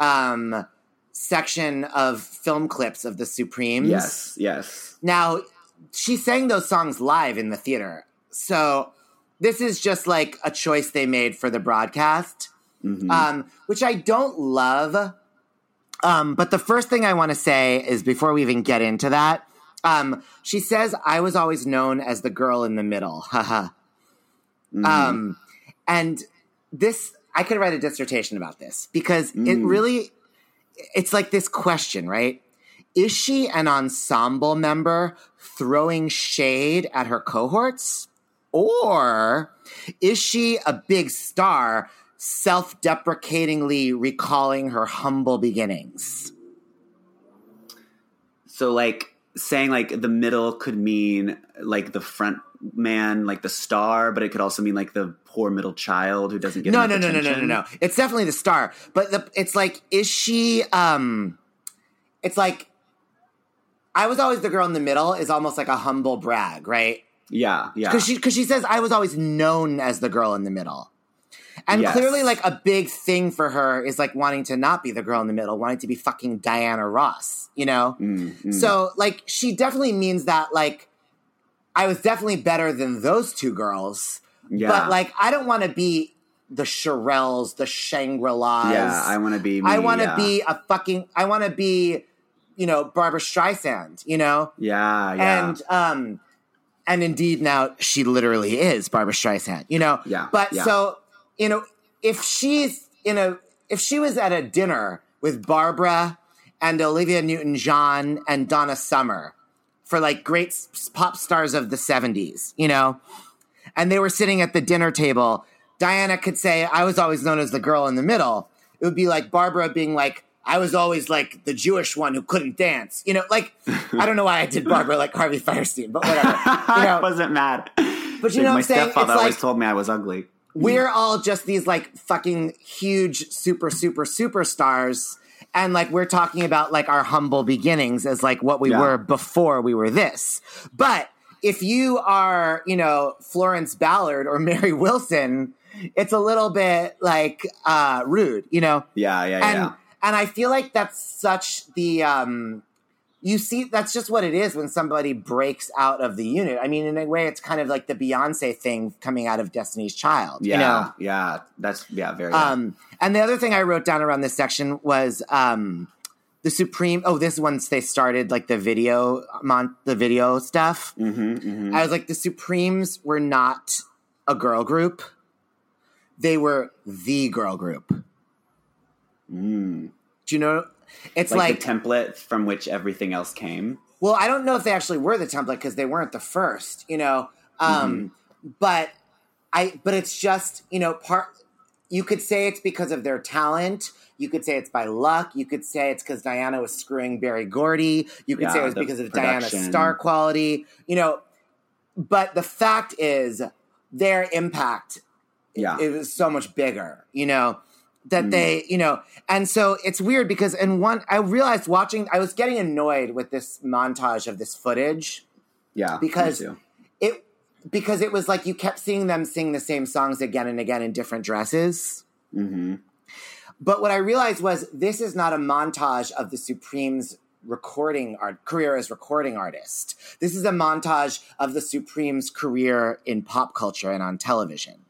um, section of film clips of the Supremes. yes yes Now, she sang those songs live in the theater. So this is just like a choice they made for the broadcast, Mhm. um, which I don't love. Um, but the first thing I want to say is before we even get into that, um, she says, I was always known as the girl in the middle. Haha. Mhm. Um, and this, I could write a dissertation about this because it Mm. really, it's like this question, right? Is she an ensemble member throwing shade at her cohorts? Or is she a big star self deprecatingly recalling her humble beginnings? So like saying like the middle could mean like the front man, like the star, but it could also mean like the poor middle child who doesn't get no, no, no, no, no, no, no. It's definitely the star, but the, it's like, is she? um It's like, I was always the girl in the middle. Is almost like a humble brag, right? Yeah, yeah. Because she because she says I was always known as the girl in the middle. And Yes. clearly, like a big thing for her is like wanting to not be the girl in the middle, wanting to be fucking Diana Ross, you know? Mm, mm. So, like, she definitely means that, like, I was definitely better than those two girls. yeah, But, like, I don't want to be the Shirelles, the Shangri La's. yeah, I want to be. Me, I want to yeah. be a fucking, I want to be, you know, Barbra Streisand, you know? Yeah, yeah, And, um, and indeed now she literally is Barbra Streisand, you know? Yeah, But yeah. so, you know, if she's in a, if she was at a dinner with Barbra and Olivia Newton John and Donna Summer for like great pop stars of the 70s, you know, and they were sitting at the dinner table, Diana could say, I was always known as the girl in the middle. It would be like Barbra being like, I was always like the Jewish one who couldn't dance. You know, like, I don't know why I did Barbra like Harvey Fierstein, but whatever. You I wasn't mad. But you Like, know what my I'm saying? stepfather It's always like- told me I was ugly. we're all just these like fucking huge super super superstars and like we're talking about like our humble beginnings as like what we Yeah. were before we were this but if you are you know florence ballard or mary wilson it's a little bit like uh rude you know Yeah, yeah, and yeah. And i feel like that's such the um you see that's just what it is when somebody breaks out of the unit i mean in a way it's kind of like the beyonce thing coming out of destiny's child Yeah, you know yeah, that's yeah, very. um, and the other thing I wrote down around this section was um, the Supreme. Oh, this once they started like the video, mon- the video stuff. hmm hmm I was like, the Supremes were not a girl group; they were the girl group. Mm. Do you know? It's like, like, the template from which everything else came. well, I don't know if they actually were the template because they weren't the first. You know, um, but I. But it's just you know part. You could say it's because of their talent. You could say it's by luck. You could say it's because Diana was screwing Berry Gordy. You could say it was because of Diana's star quality. You know, but the fact is, their impact Yeah, it was so much bigger, you know, that Mm. they, you know, and so it's weird because in one, I realized watching, I was getting annoyed with this montage of this footage yeah, because- it because it was like you kept seeing them sing the same songs again and again in different dresses. hmm But what I realized was this is not a montage of the Supremes recording art career as recording artist. This is a montage of the Supremes career in pop culture and on television.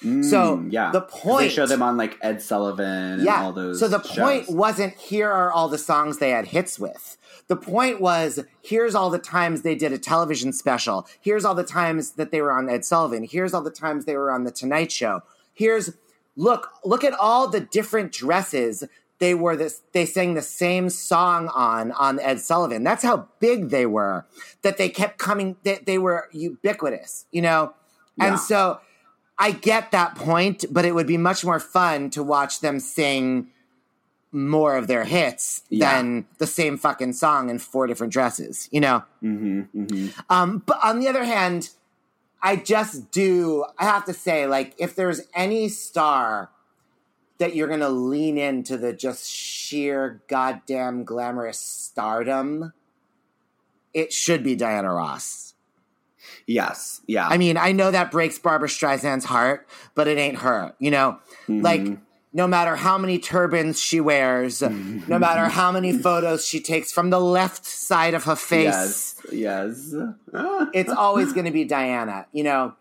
So, Mm, yeah, the point they show them on like Ed Sullivan and all those. So the point wasn't here are all the songs they had hits with. The point was here's all the times they did a television special. Here's all the times that they were on Ed Sullivan. Here's all the times they were on the Tonight Show. Here's look look at all the different dresses they were this they sang the same song on on Ed Sullivan. That's how big they were that they kept coming they, they were ubiquitous, you know? Yeah. And so I get that point, but it would be much more fun to watch them sing more of their hits Yeah. than the same fucking song in four different dresses, you know? hmm hmm Um, but on the other hand, I just do, I have to say, like, if there's any star that you're going to lean into the just sheer goddamn glamorous stardom, it should be Diana Ross. Yes, yeah. I mean, I know that breaks Barbra Streisand's heart, but it ain't her, you know? Mhm. Like, no matter how many turbans she wears, no matter how many photos she takes from the left side of her face, yes, yes. it's always going to be Diana, you know?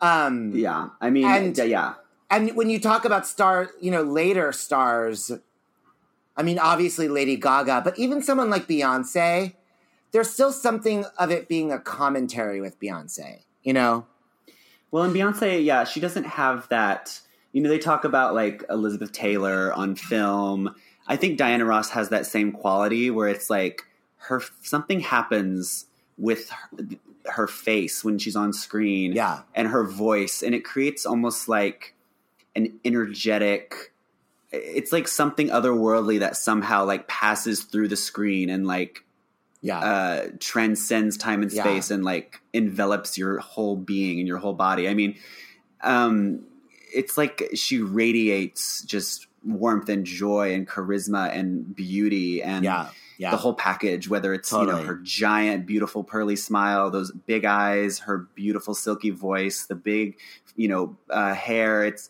Um, yeah. I mean, And- yeah, And when you talk about star, you know, later stars, I mean, obviously Lady Gaga, but even someone like Beyonce, there's still something of it being a commentary with Beyonce, you know? Well, and Beyonce, yeah, she doesn't have that. You know, they talk about like Elizabeth Taylor on film. I think Diana Ross has that same quality where it's like her something happens with her, her face when she's on screen, Yeah. and her voice, and it creates almost like an energetic. It's like something otherworldly that somehow like passes through the screen and like Yeah. uh, transcends time and Yeah. space and like envelops your whole being and your whole body. I mean, um, it's like she radiates just warmth and joy and charisma and beauty and yeah. Yeah. the whole package. Whether it's you know her giant, beautiful pearly smile, those big eyes, her beautiful silky voice, the big you know uh, hair. It's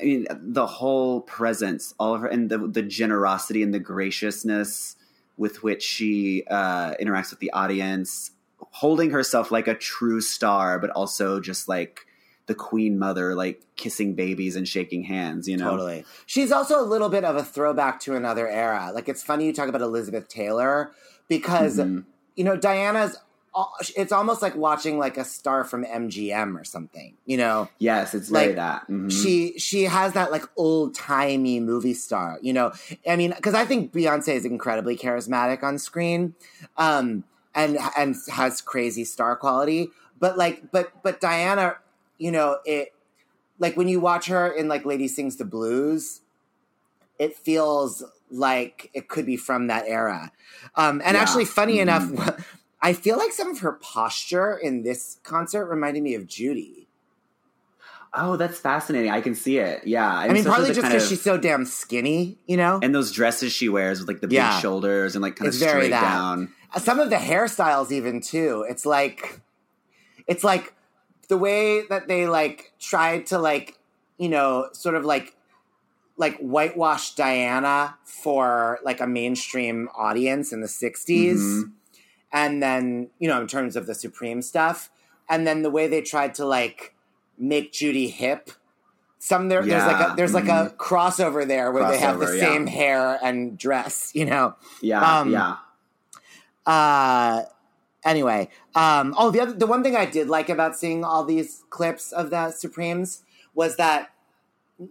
I mean, the whole presence, all of her, and the the generosity and the graciousness with which she uh, interacts with the audience, holding herself like a true star, but also just like the queen mother, like kissing babies and shaking hands. You know, Totally. She's also a little bit of a throwback to another era. Like it's funny you talk about Elizabeth Taylor because Mhm. you know Diana's. It's almost like watching like a star from MGM or something. You know, Yes, it's Like, that. Mhm. she she has that like old timey movie star. You know, I mean, because I think Beyonce is incredibly charismatic on screen, um, and and has crazy star quality. But like, but but Diana, you know, it like when you watch her in like Lady Sings the Blues, it feels like it could be from that era. Um, and Yeah. actually, funny Mhm. enough, I feel like some of her posture in this concert reminded me of Judy. oh, that's fascinating. I can see it. Yeah, I mean, partly just because she's so damn skinny, you know. and those dresses she wears with like the big shoulders and like kind It's of straight that. down. Some of the hairstyles, even too. It's like, it's like the way that they like tried to like, you know, sort of like, like whitewash Diana for like a mainstream audience in the '60s, Mhm. And then you know, in terms of the Supreme stuff, and then the way they tried to like make Judy hip. Some there, there's like a there's like a crossover there where they have the yeah. same hair and dress, you know. Yeah, Um, yeah. Uh anyway, um oh the other the one thing I did like about seeing all these clips of the Supremes was that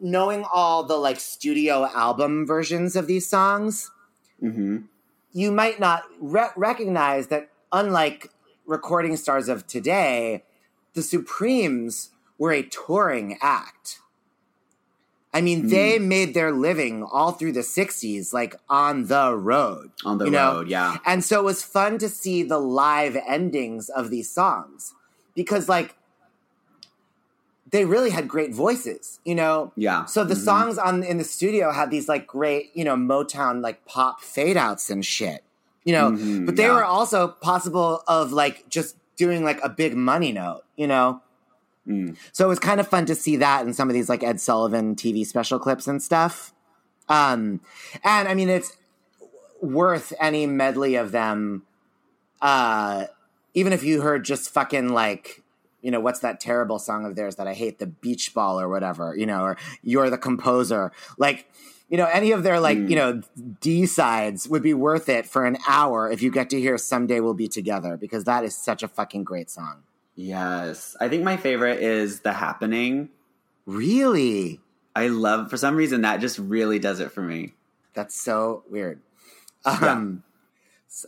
knowing all the like studio album versions of these songs, hmm you might not re- recognize that unlike recording stars of today, the Supremes were a touring act. I mean, Hmm. they made their living all through the 60s, like on the road. On the you know? road, yeah. And so it was fun to see the live endings of these songs because, like, they really had great voices, you know? Yeah. So the Mhm. songs on in the studio had these like great, you know, Motown like pop fade outs and shit. You know, Mhm, but they yeah. were also possible of like just doing like a big money note, you know? Mm. So it was kind of fun to see that in some of these like Ed Sullivan TV special clips and stuff. Um, and I mean, it's worth any medley of them. Uh, even if you heard just fucking like, you know, what's that terrible song of theirs that I hate, the Beach Ball or whatever, you know, or You're the Composer. Like, you know, any of their like, Mm. you know, D sides would be worth it for an hour if you get to hear Someday We'll Be Together because that is such a fucking great song. Yes. I think my favorite is The Happening. Really? I love, for some reason, that just really does it for me. That's so weird. Um,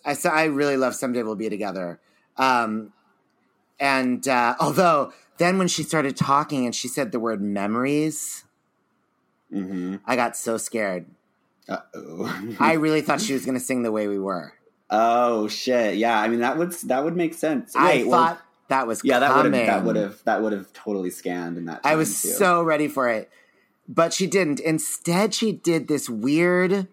I so I really love someday we'll be together. Um, and uh, although then when she started talking and she said the word memories, hmm I got so scared. Oh. I really thought she was going to sing the way we were. oh shit! Yeah, I mean that would that would make sense. I Wait, well, thought that was yeah, that would have that would have that would have totally scanned in that. I was too. so ready for it, but she didn't. Instead, she did this weird,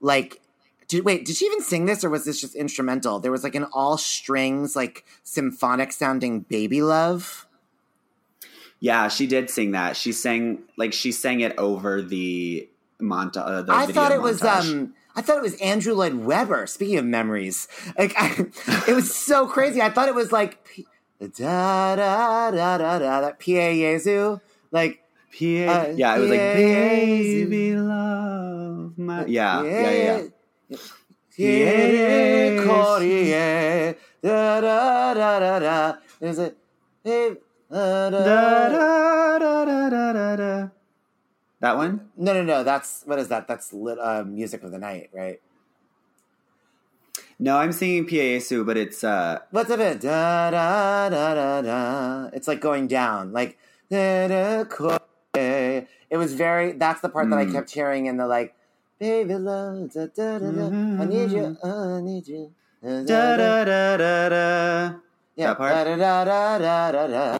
like. Did, wait, did she even sing this or was this just instrumental? There was like an all strings, like symphonic sounding baby love. Yeah, she did sing that. She sang like she sang it over the monta. Uh, the I thought it was um I thought it was Andrew Lloyd Webber. Speaking of memories, like I, it was so crazy. I thought it was like P- da da da da da that Pie Jesu. Like P- uh, yeah, it was like baby love my yeah yeah yeah. Da da da da da. Is it? Hey, da, da, Da, da, da, da. That one? No, no, no. That's what is that? That's lit, uh, music of the night, right? No, I'm singing Piesu, but it's uh What's up? It da da da da da. It's like going down, like it was very. That's the part that I Mm. kept hearing in the like, baby love, da, da, da, da. Mm-hmm. I need you, oh, I need you. Da da da da da. Yeah, that part. Da da da da da da.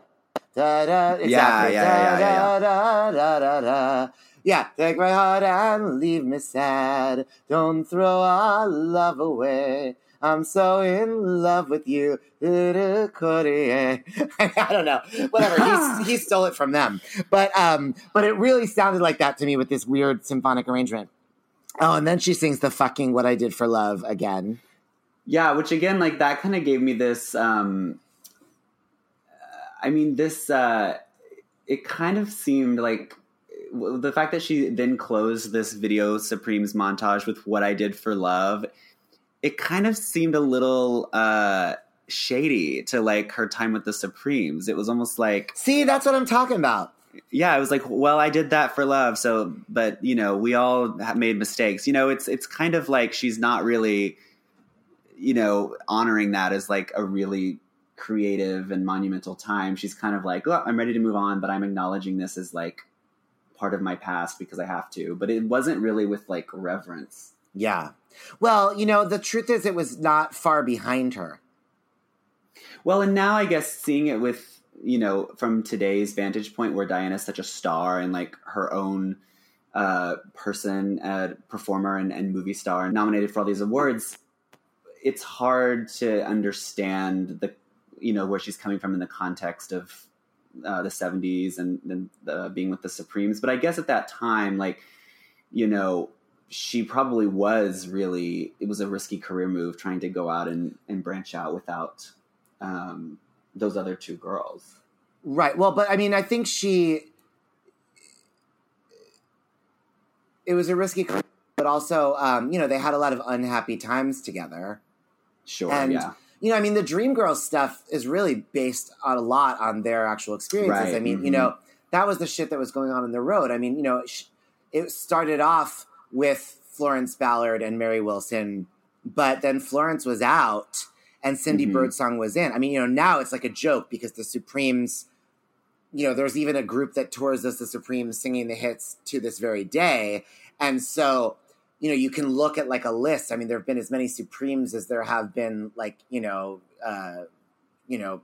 Da da. Exactly. Yeah, yeah, yeah, yeah, yeah. Da da da da. da. Yeah, take my heart and leave me sad. Don't throw our love away. I'm so in love with you. I don't know. Whatever. He he stole it from them. But um, but it really sounded like that to me with this weird symphonic arrangement. Oh, and then she sings the fucking What I Did for Love again. Yeah, which again, like that kind of gave me this. Um, I mean, this. Uh, it kind of seemed like the fact that she then closed this video Supremes montage with "What I Did for Love." It kind of seemed a little uh, shady to like her time with the Supremes. It was almost like, see, that's what I'm talking about. Yeah, I was like, well, I did that for love. So, but you know, we all made mistakes. You know, it's it's kind of like she's not really you know, honoring that as like a really creative and monumental time. She's kind of like, oh, I'm ready to move on, but I'm acknowledging this as like part of my past because I have to. But it wasn't really with like reverence. Yeah. Well, you know, the truth is it was not far behind her. Well, and now I guess seeing it with, you know, from today's vantage point where Diana's such a star and like her own uh, person, uh, performer, and, and movie star and nominated for all these awards it's hard to understand the you know where she's coming from in the context of uh, the 70s and, and uh, being with the Supremes. But I guess at that time, like you know, she probably was really it was a risky career move trying to go out and, and branch out without um, those other two girls. Right. Well, but I mean, I think she it was a risky but also um, you know they had a lot of unhappy times together. Sure. And, yeah. You know, I mean, the Dreamgirls stuff is really based on a lot on their actual experiences. Right. I mean, mm-hmm. you know, that was the shit that was going on on the road. I mean, you know, it started off with Florence Ballard and Mary Wilson, but then Florence was out and Cindy mm-hmm. Birdsong was in. I mean, you know, now it's like a joke because the Supremes, you know, there's even a group that tours as the Supremes singing the hits to this very day. And so you know, you can look at like a list. I mean, there have been as many Supremes as there have been like, you know, uh, you know,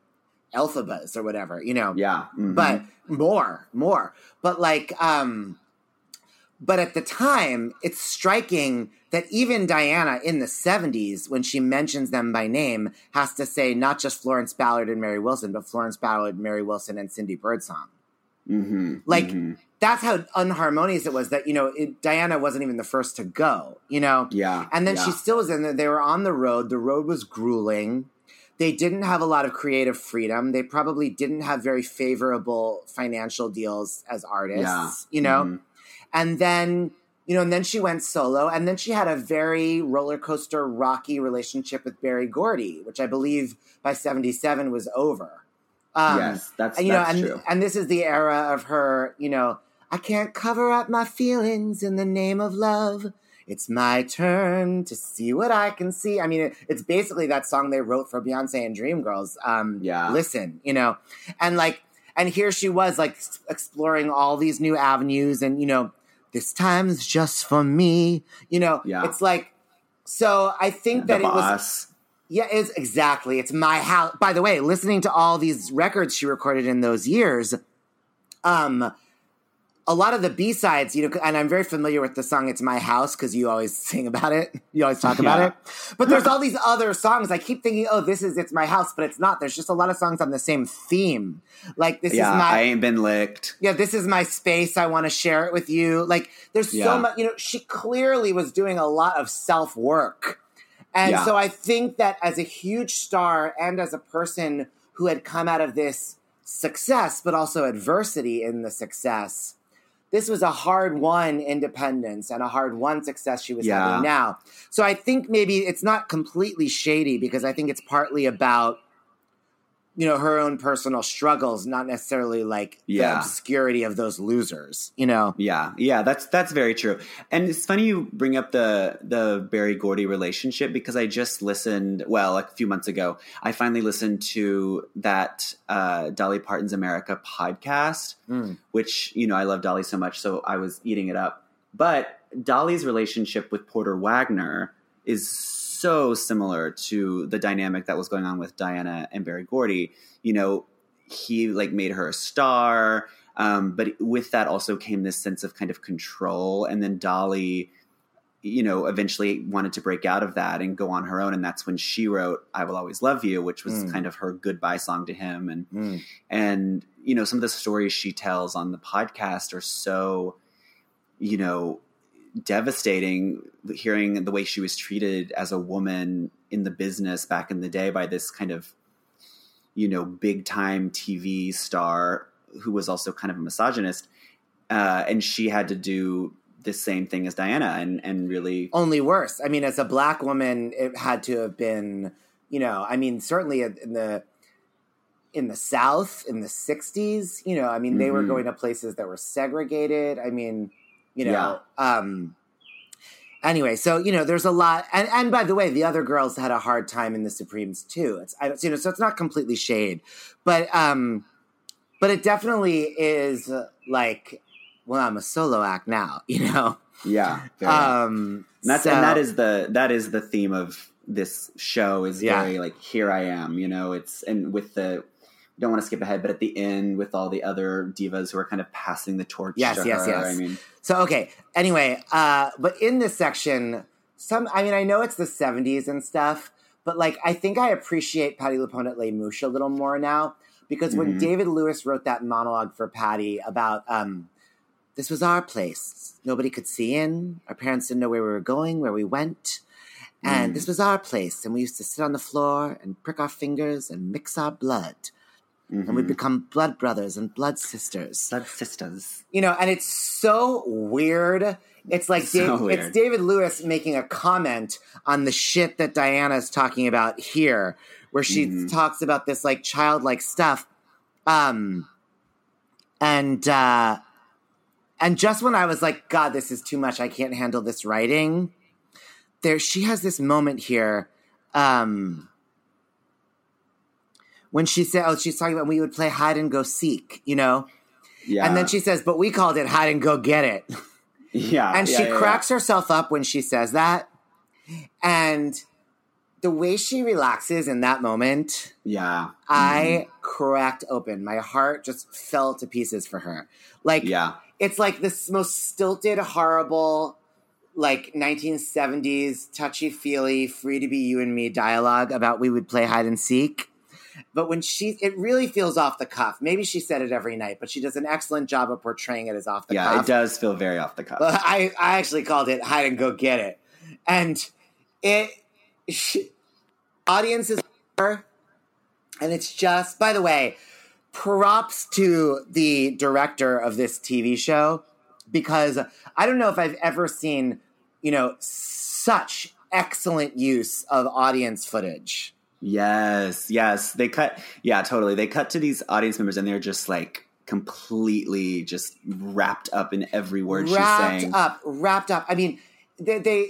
Elphabas or whatever, you know. Yeah. Mm-hmm. But more, more. But like, um, but at the time, it's striking that even Diana in the 70s, when she mentions them by name, has to say not just Florence Ballard and Mary Wilson, but Florence Ballard, Mary Wilson, and Cindy Birdsong. Mm-hmm. Like, mm-hmm that's how unharmonious it was that you know it, Diana wasn't even the first to go you know yeah and then yeah. she still was in there they were on the road the road was grueling they didn't have a lot of creative freedom they probably didn't have very favorable financial deals as artists yeah. you know mm-hmm. And then you know and then she went solo and then she had a very roller coaster rocky relationship with Berry Gordy which I believe by 77 was over um, yes, that's and, you that's know, and, true. And this is the era of her, you know, I can't cover up my feelings in the name of love. It's my turn to see what I can see. I mean, it, it's basically that song they wrote for Beyonce and Dreamgirls. Um, yeah. Listen, you know, and like, and here she was like exploring all these new avenues and, you know, this time's just for me. You know, yeah. it's like, so I think the that boss. it was. Yeah, it's exactly. It's my house. By the way, listening to all these records she recorded in those years, um, a lot of the B sides, you know, and I'm very familiar with the song "It's My House" because you always sing about it, you always talk about it. But there's all these other songs. I keep thinking, oh, this is "It's My House," but it's not. There's just a lot of songs on the same theme. Like this yeah, is my. I ain't been licked. Yeah, this is my space. I want to share it with you. Like there's Yeah. so much. You know, she clearly was doing a lot of self work, and so I think that as a huge star and as a person who had come out of this success, but also adversity in the success this was a hard won independence and a hard won success she was Yeah. having now. So I think maybe it's not completely shady because I think it's partly about you know her own personal struggles, not necessarily like the obscurity of those losers. You know, Yeah, yeah, that's that's very true. And it's funny you bring up the the Berry Gordy relationship because I just listened. Well, like a few months ago, I finally listened to that uh, Dolly Parton's America podcast, Mm. which you know I love Dolly so much, so I was eating it up. But Dolly's relationship with Porter Wagoner is so similar to the dynamic that was going on with Diana and Berry Gordy. You know, he like made her a star, um, but with that also came this sense of kind of control. And then Dolly you know, eventually wanted to break out of that and go on her own. And that's when she wrote "I Will Always Love You," which was Mm. kind of her goodbye song to him. And Mm. and you know, some of the stories she tells on the podcast are so, you know, devastating. Hearing the way she was treated as a woman in the business back in the day by this kind of, you know, big time TV star who was also kind of a misogynist, uh, and she had to do the same thing as Diana, and and really, Only worse. I mean, as a black woman, it had to have been, you know, I mean, certainly in the in the South in the '60s, you know, I mean, they were Mhm. going to places that were segregated. I mean, you know, um, anyway, so you know, there's a lot, and and by the way, the other girls had a hard time in the Supremes too. It's I, you know, so it's not completely shade, but um, but it definitely is uh, like, well, I'm a solo act now, you know. yeah, Um, And that's so- and that is the that is the theme of this show is Yeah. very like here I am, you know. It's and with the don't want to skip ahead, but at the end with all the other divas who are kind of passing the torch Yes, to yes, her. yes. I mean, So okay. Anyway, uh, but in this section, some I mean I know it's the '70s and stuff, but like I think I appreciate Patti LuPone at Les Mouches a little more now because when Mhm. David Lewis wrote that monologue for Patti about um, this was our place, nobody could see in, our parents didn't know where we were going, where we went. And Mm. this was our place, and we used to sit on the floor and prick our fingers and mix our blood. And we'd mhm. become blood brothers and blood sisters blood sisters. you know, and it's so weird. It's like So Dave, weird. it's David Lewis making a comment on the shit that Diana's talking about here, where she Mhm. talks about this like childlike stuff. Um, and uh, and just when I was like, God, this is too much. I can't handle this writing. There, she has this moment here. Um, when she said, "Oh, she's talking about we would play hide and go seek," you know, Yeah, and then she says, "But we called it hide and go get it." yeah, and yeah, she yeah, yeah. cracks herself up when she says that. And the way she relaxes in that moment, Yeah, I mm-hmm. cracked open. My heart just fell to pieces for her. Like yeah, it's like this most stilted, horrible, like 1970s touchy feely, free to be you and me dialogue about we would play hide and seek. But when she, it really feels off the cuff. Maybe she said it every night, but she does an excellent job of portraying it as off the yeah. cuff. It does feel very off the cuff. Well, I, I actually called it hide and go get it. And it, she, audiences, and it's just, by the way, props to the director of this TV show because I don't know if I've ever seen, you know, such excellent use of audience footage. Yes, yes. They cut, yeah, totally. They cut to these audience members and they're just like completely just wrapped up in every word wrapped she's saying. Wrapped up, wrapped up. I mean, they, they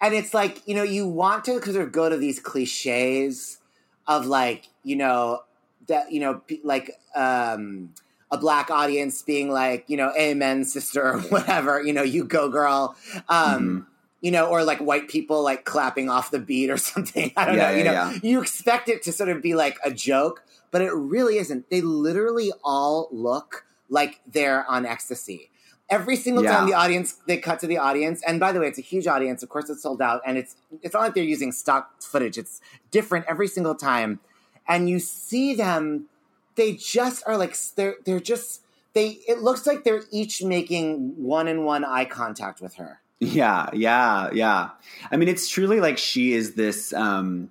and it's like you know you want to because sort of go to these cliches of like you know that you know like um a black audience being like you know amen sister or whatever you know you go girl um Mhm. You know or like white people like clapping off the beat or something. I don't Yeah, know you yeah, know yeah. you expect it to sort of be like a joke but it really isn't. They literally all look like they're on ecstasy. Every single time the audience they cut to the audience and by the way it's a huge audience of course it's sold out and it's it's not like they're using stock footage it's different every single time. And you see them they just are like they're they're just they it looks like they're each making one and one eye contact with her Yeah, yeah, yeah. I mean, it's truly like she is this, um,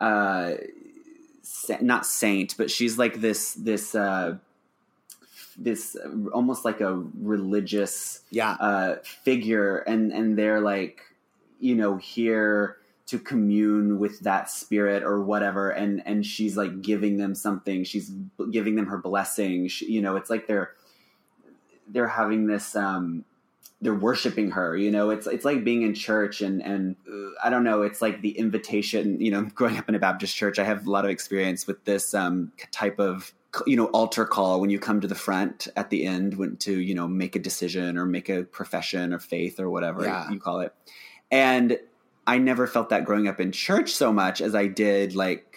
uh, sa- not saint, but she's like this, this, uh, this uh, almost like a religious yeah uh, figure, and and they're like, you know, here to commune with that spirit or whatever, and and she's like giving them something. She's giving them her blessing. She, you know, it's like they're they're having this. um they're worshiping her you know it's it's like being in church and and uh, i don't know it's like the invitation you know growing up in a baptist church i have a lot of experience with this um type of you know altar call when you come to the front at the end when to you know make a decision or make a profession or faith or whatever Yeah. you call it and i never felt that growing up in church so much as i did like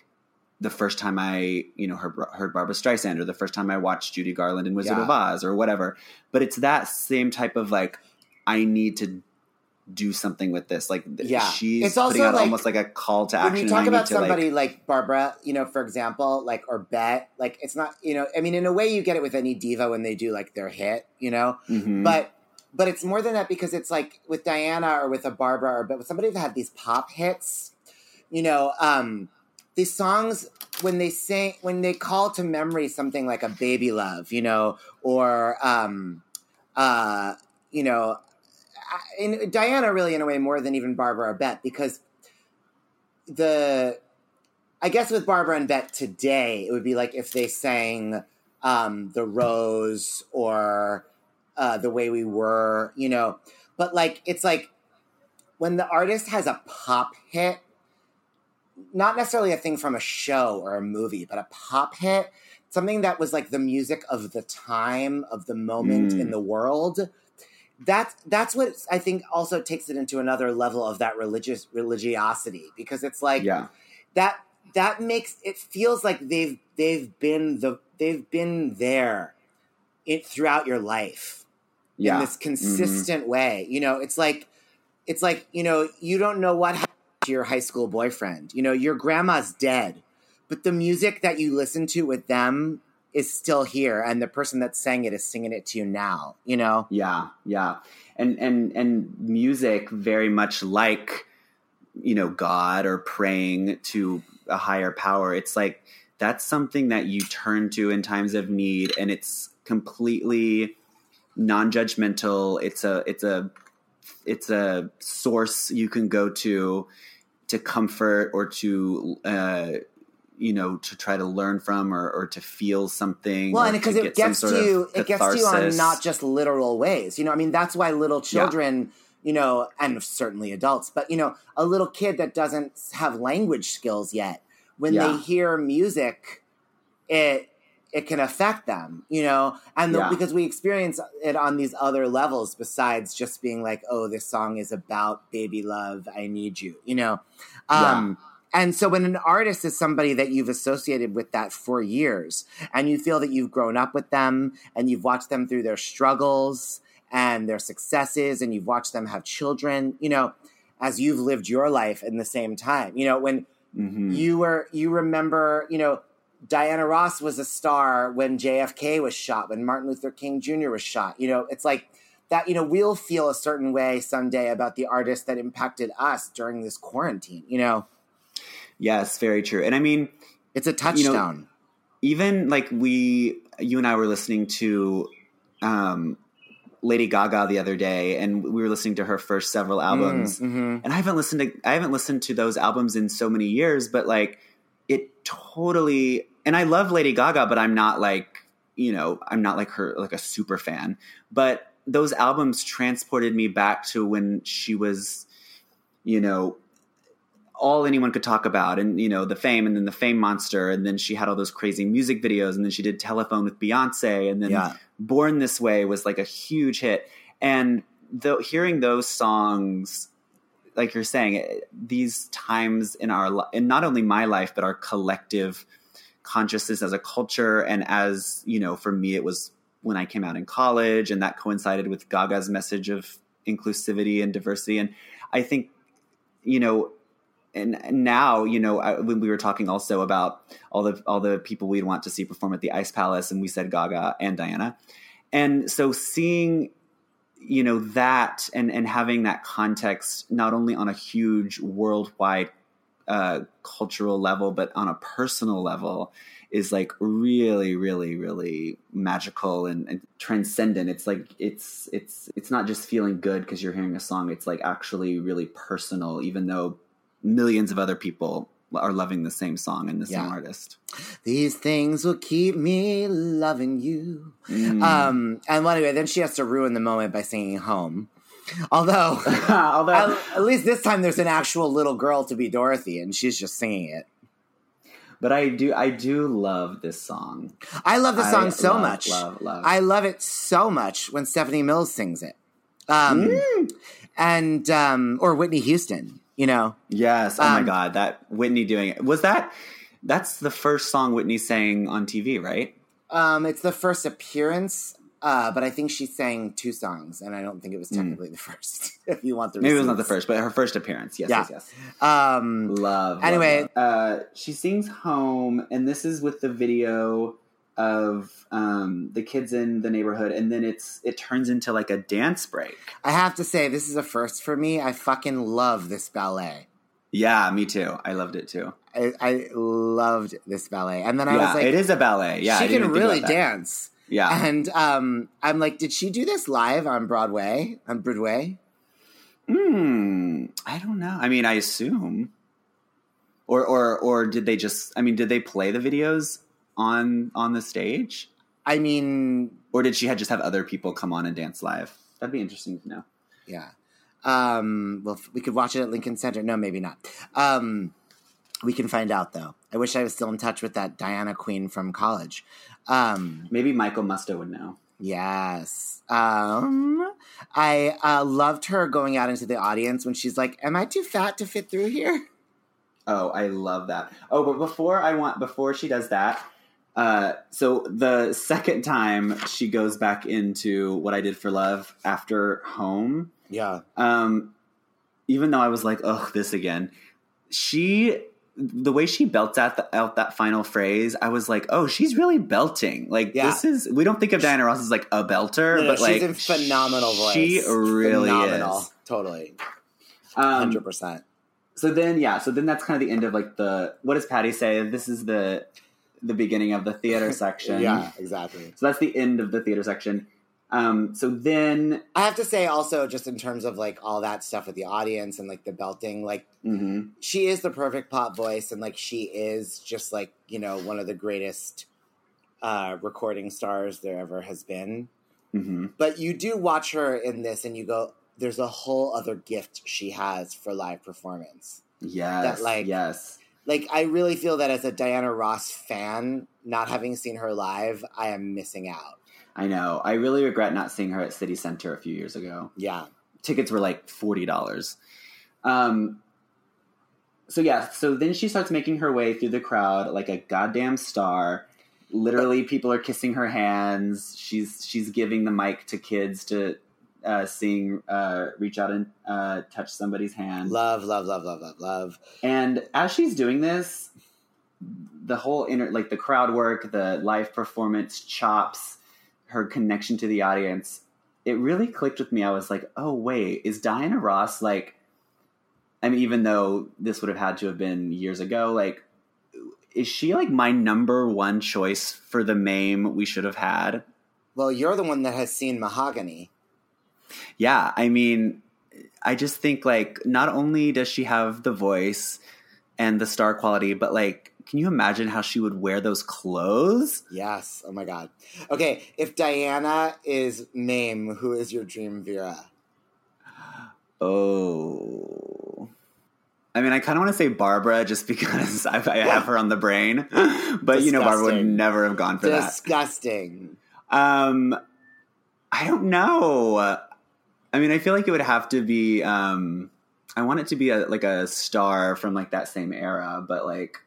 the first time I, you know, heard, heard Barbra Streisand, or the first time I watched Judy Garland in Wizard Yeah. of Oz, or whatever. But it's that same type of like, I need to do something with this. Like Yeah. she's It's also putting out like- almost like a call to action. when you talk about to, like- somebody like, Barbra, you know, for example, like or Bette, like it's not, you know, I mean, in a way, you get it with any diva when they do like their hit, you know, Mhm. but but it's more than that because it's like with Diana or with a Barbra or but with somebody that had these pop hits, you know, um, these songs when they sing when they call to memory something like a baby love, you know, or um, uh, you know, I- Diana really in a way more than even Barbra or Bette because the I guess with Barbra and Bette today it would be like if they sang um, the Rose or uh, the way we were, you know, but like it's like when the artist has a pop hit, not necessarily a thing from a show or a movie, but a pop hit, something that was like the music of the time of the moment Mm. in the world. That's that's what I think also takes it into another level of that religious religiosity because it's like yeah, that that makes it feels like they've they've been the they've been there it throughout your life yeah, in this consistent way. You know it's like it's like you know you don't know what happened to your high school boyfriend you know your grandma's dead but the music that you listen to with them is still here and the person that sang it is singing it to you now you know Yeah, yeah. And and and music very much like you know God or praying to a higher power. It's like that's something that you turn to in times of need and it's completely non-judgmental. It's a it's a it's a source you can go to to comfort or to uh you know to try to learn from or, or to feel something Well, and because it get gets to you, it gets to you on not just literal ways. You know, I mean, that's why little children, you know, and certainly adults, but you know, a little kid that doesn't have language skills yet, when Yeah. they hear music, it it can affect them, you know, and the, Yeah. because we experience it on these other levels besides just being like, oh, this song is about baby love, I need you, you know. Um, And so when an artist is somebody that you've associated with that for years and you feel that you've grown up with them and you've watched them through their struggles and their successes and you've watched them have children, you know, as you've lived your life in the same time. You know, when Mhm. you were you remember, you know, Diana Ross was a star when JFK was shot, when Martin Luther King Jr. was shot. You know, it's like that, you know, we'll feel a certain way someday about the artists that impacted us during this quarantine, you know. Yes, very true. And I mean, It's a You know, touchstone. even like we, you and I were listening to um, Lady Gaga the other day, and we were listening to her first several albums. Mhm. And I haven't listened to I haven't listened to those albums in so many years, but like it totally. And I love Lady Gaga, but I'm not like you know I'm not like her like a super fan. But those albums transported me back to when she was, you know, all anyone could talk about and you know the fame and then the fame monster and then she had all those crazy music videos and then she did telephone with beyonce and then Yeah. born this way was like a huge hit and though hearing those songs like you're saying eh, these times in our in not only my life but our collective consciousness as a culture and as you know for me it was when i came out in college and that coincided with gaga's message of inclusivity and diversity. And i think you know and now you know I, when we were talking also about all the all the people we'd want to see perform at the ice palace and we said gaga and diana. And so seeing you know that and and having that context not only on a huge worldwide uh, cultural level but on a personal level is like really really really magical and, and transcendent it's like it's it's it's not just feeling good because you're hearing a song it's like actually really personal even though millions of other people are loving the same song and the Yeah. same artist These things will keep me loving you. Mm. Um, and well, anyway, then she has to ruin the moment by singing "Home." Although, although at, at least this time there's an actual little girl to be Dorothy, and she's just singing it. but i do i do love this song I love the song I so love, much. love love I love it so much when Stephanie Mills sings it, um, Mm. and um, or Whitney Houston. You know, Yes. Oh my Um, God. That Whitney doing it. Was that, that's the first song Whitney sang on TV, right? um, it's the first appearance Uh, but I think she sang two songs, and I don't think it was technically the first. if you want the Hmm. Maybe it was not the first, but her first appearance. Yes, Yeah. yes, yes. Um, Love. Anyway. love, love. Uh, she sings "Home," and this is with the video of um, the kids in the neighborhood, and then it's it turns into like a dance break. I have to say, this is a first for me. I fucking love this ballet. Yeah, me too. I loved it too. I, I loved this ballet, and then I yeah, was like, it is a ballet. Yeah, she can really dance. Yeah, And um, I'm like, did she do this live on Broadway? On Broadway? Hmm. I don't know. I mean, I assume. Or or or did they just? I mean, did they play the videos on on the stage, I mean, or did she had just have other people come on and dance live? That'd be interesting to know. yeah. Um, well, we could watch it at Lincoln Center. No, maybe not. Um, we can find out though. I wish I was still in touch with that Diana Queen from college. Um, Maybe Michael Musto would know. Yes. Um, I uh, loved her going out into the audience when she's like, "Am I too fat to fit through here?" Oh, I love that. Oh, but before I want before she does that, uh, so the second time she goes back into what I did for love after home, Yeah. um, even though I was like, oh, this again, she the way she belts out, the, out that final phrase, I was like, oh, she's really belting. Like Yeah. this is we don't think of Diana Ross as like a belter, No, no, but like she's in phenomenal voice. She really phenomenal. is. Totally. Um, Hundred percent. so then yeah so then that's kind of the end of like the what does patti say this is the the beginning of the theater section Yeah, exactly. so that's the end of the theater section um so then I have to say also, just in terms of like all that stuff with the audience and like the belting, like mhm. she is the perfect pop voice, and like she is just like you know one of the greatest uh, recording stars there ever has been. Mhm. But you do watch her in this, and you go, "There's a whole other gift she has for live performance." yes That, like- yes Like I really feel that as a Diana Ross fan, not having seen her live, I am missing out. i know. I really regret not seeing her at city center a few years ago. Yeah, tickets were like $40 um so yeah so then she starts making her way through the crowd like a goddamn star. Literally people are kissing her hands. She's she's giving the mic to kids to uh, sing uh, reach out and uh, touch somebody's hand love, love, love, love, love, love. and as she's doing this the whole inner like the crowd work the live performance chops her connection to the audience it really clicked with me i was like oh wait is diana ross like i mean even though this would have had to have been years ago like is she like my number one choice for the mame we should have had Well, you're the one that has seen Mahogany. Yeah i mean i just think like not only does she have the voice and the star quality but like can you imagine how she would wear those clothes Yes. Oh my God. Okay, if Diana is Mame, who is your dream Vera? oh i mean i kind of want to say barbra just because I, I have her on the brain but you know barbra would never have gone for that Disgusting. um i don't know i mean i feel like it would have to be um i want it to be a, like a star from like that same era but like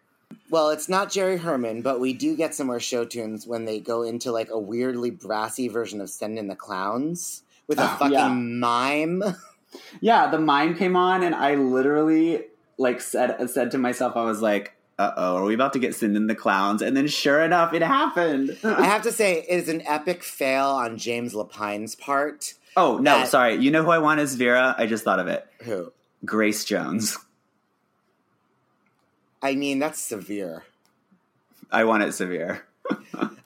Well, it's not Jerry Herman, but we do get some more show tunes when they go into like a weirdly brassy version of Send in the Clowns with a Oh, fucking yeah. mime. Yeah, the mime came on, and I literally like said said to myself, I was like, "Uh oh, are we about to get Sin in the clowns?" And then, sure enough, it happened. I have to say, it is an epic fail on James Lapine's part. Oh no, that- sorry. You know who I want is Vera? I just thought of it. Who? Grace Jones. I mean, that's severe. I want it severe.